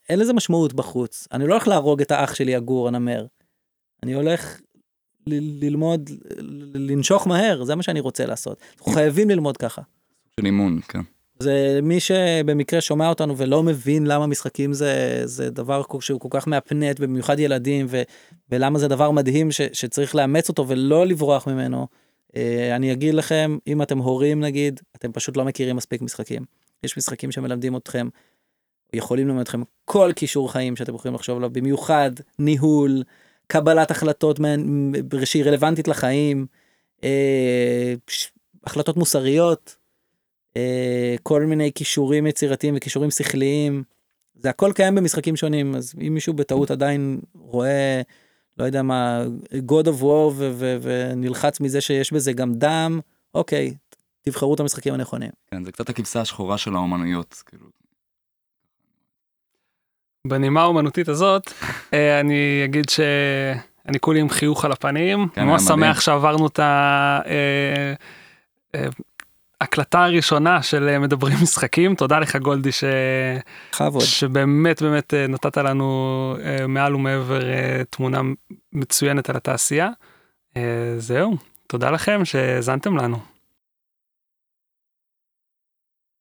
אין לזה משמעות בחוץ. אני לא הולך להרוג את האח שלי הגור הנמר. אני הולך ללמוד, לנשוך מהר, זה מה שאני רוצה לעשות. אנחנו חייבים ללמוד ככה. של אימון, כן. זה מי שבמקרה שומע אותנו ולא מבין למה משחקים זה, זה דבר שהוא כל כך מהפנט, במיוחד ילדים, ו, ולמה זה דבר מדהים ש, שצריך לאמץ אותו ולא לברוח ממנו. אה, אני אגיד לכם, אם אתם הורים נגיד, אתם פשוט לא מכירים מספיק משחקים. יש משחקים שמלמדים אתכם, יכולים ללמד אתכם כל כישור חיים שאתם יכולים לחשוב עליו, במיוחד ניהול, קבלת החלטות שהיא רלוונטית לחיים, אה, החלטות מוסריות. אה, כל מיני כישורים יצירתיים וכישורים שכליים. זה הכל קיים במשחקים שונים, אז אם מישהו בטעות עדיין רואה, לא יודע מה, God of War ונלחץ מזה שיש בזה גם דם, אוקיי, תבחרו את המשחקים הנכונים. כן, זה קצת הכבשה השחורה של האומנויות, כאילו. בנימה האומנותית הזאת, אה, אני אגיד שאני כולי עם חיוך על הפנים, כן, ממש מדהים. שמח שעברנו את ההקלטה הראשונה של אה, מדברים משחקים, תודה לך גולדי ש... שבאמת באמת אה, נתת לנו אה, מעל ומעבר אה, תמונה מצוינת על התעשייה. אה, זהו, תודה לכם שהאזנתם לנו.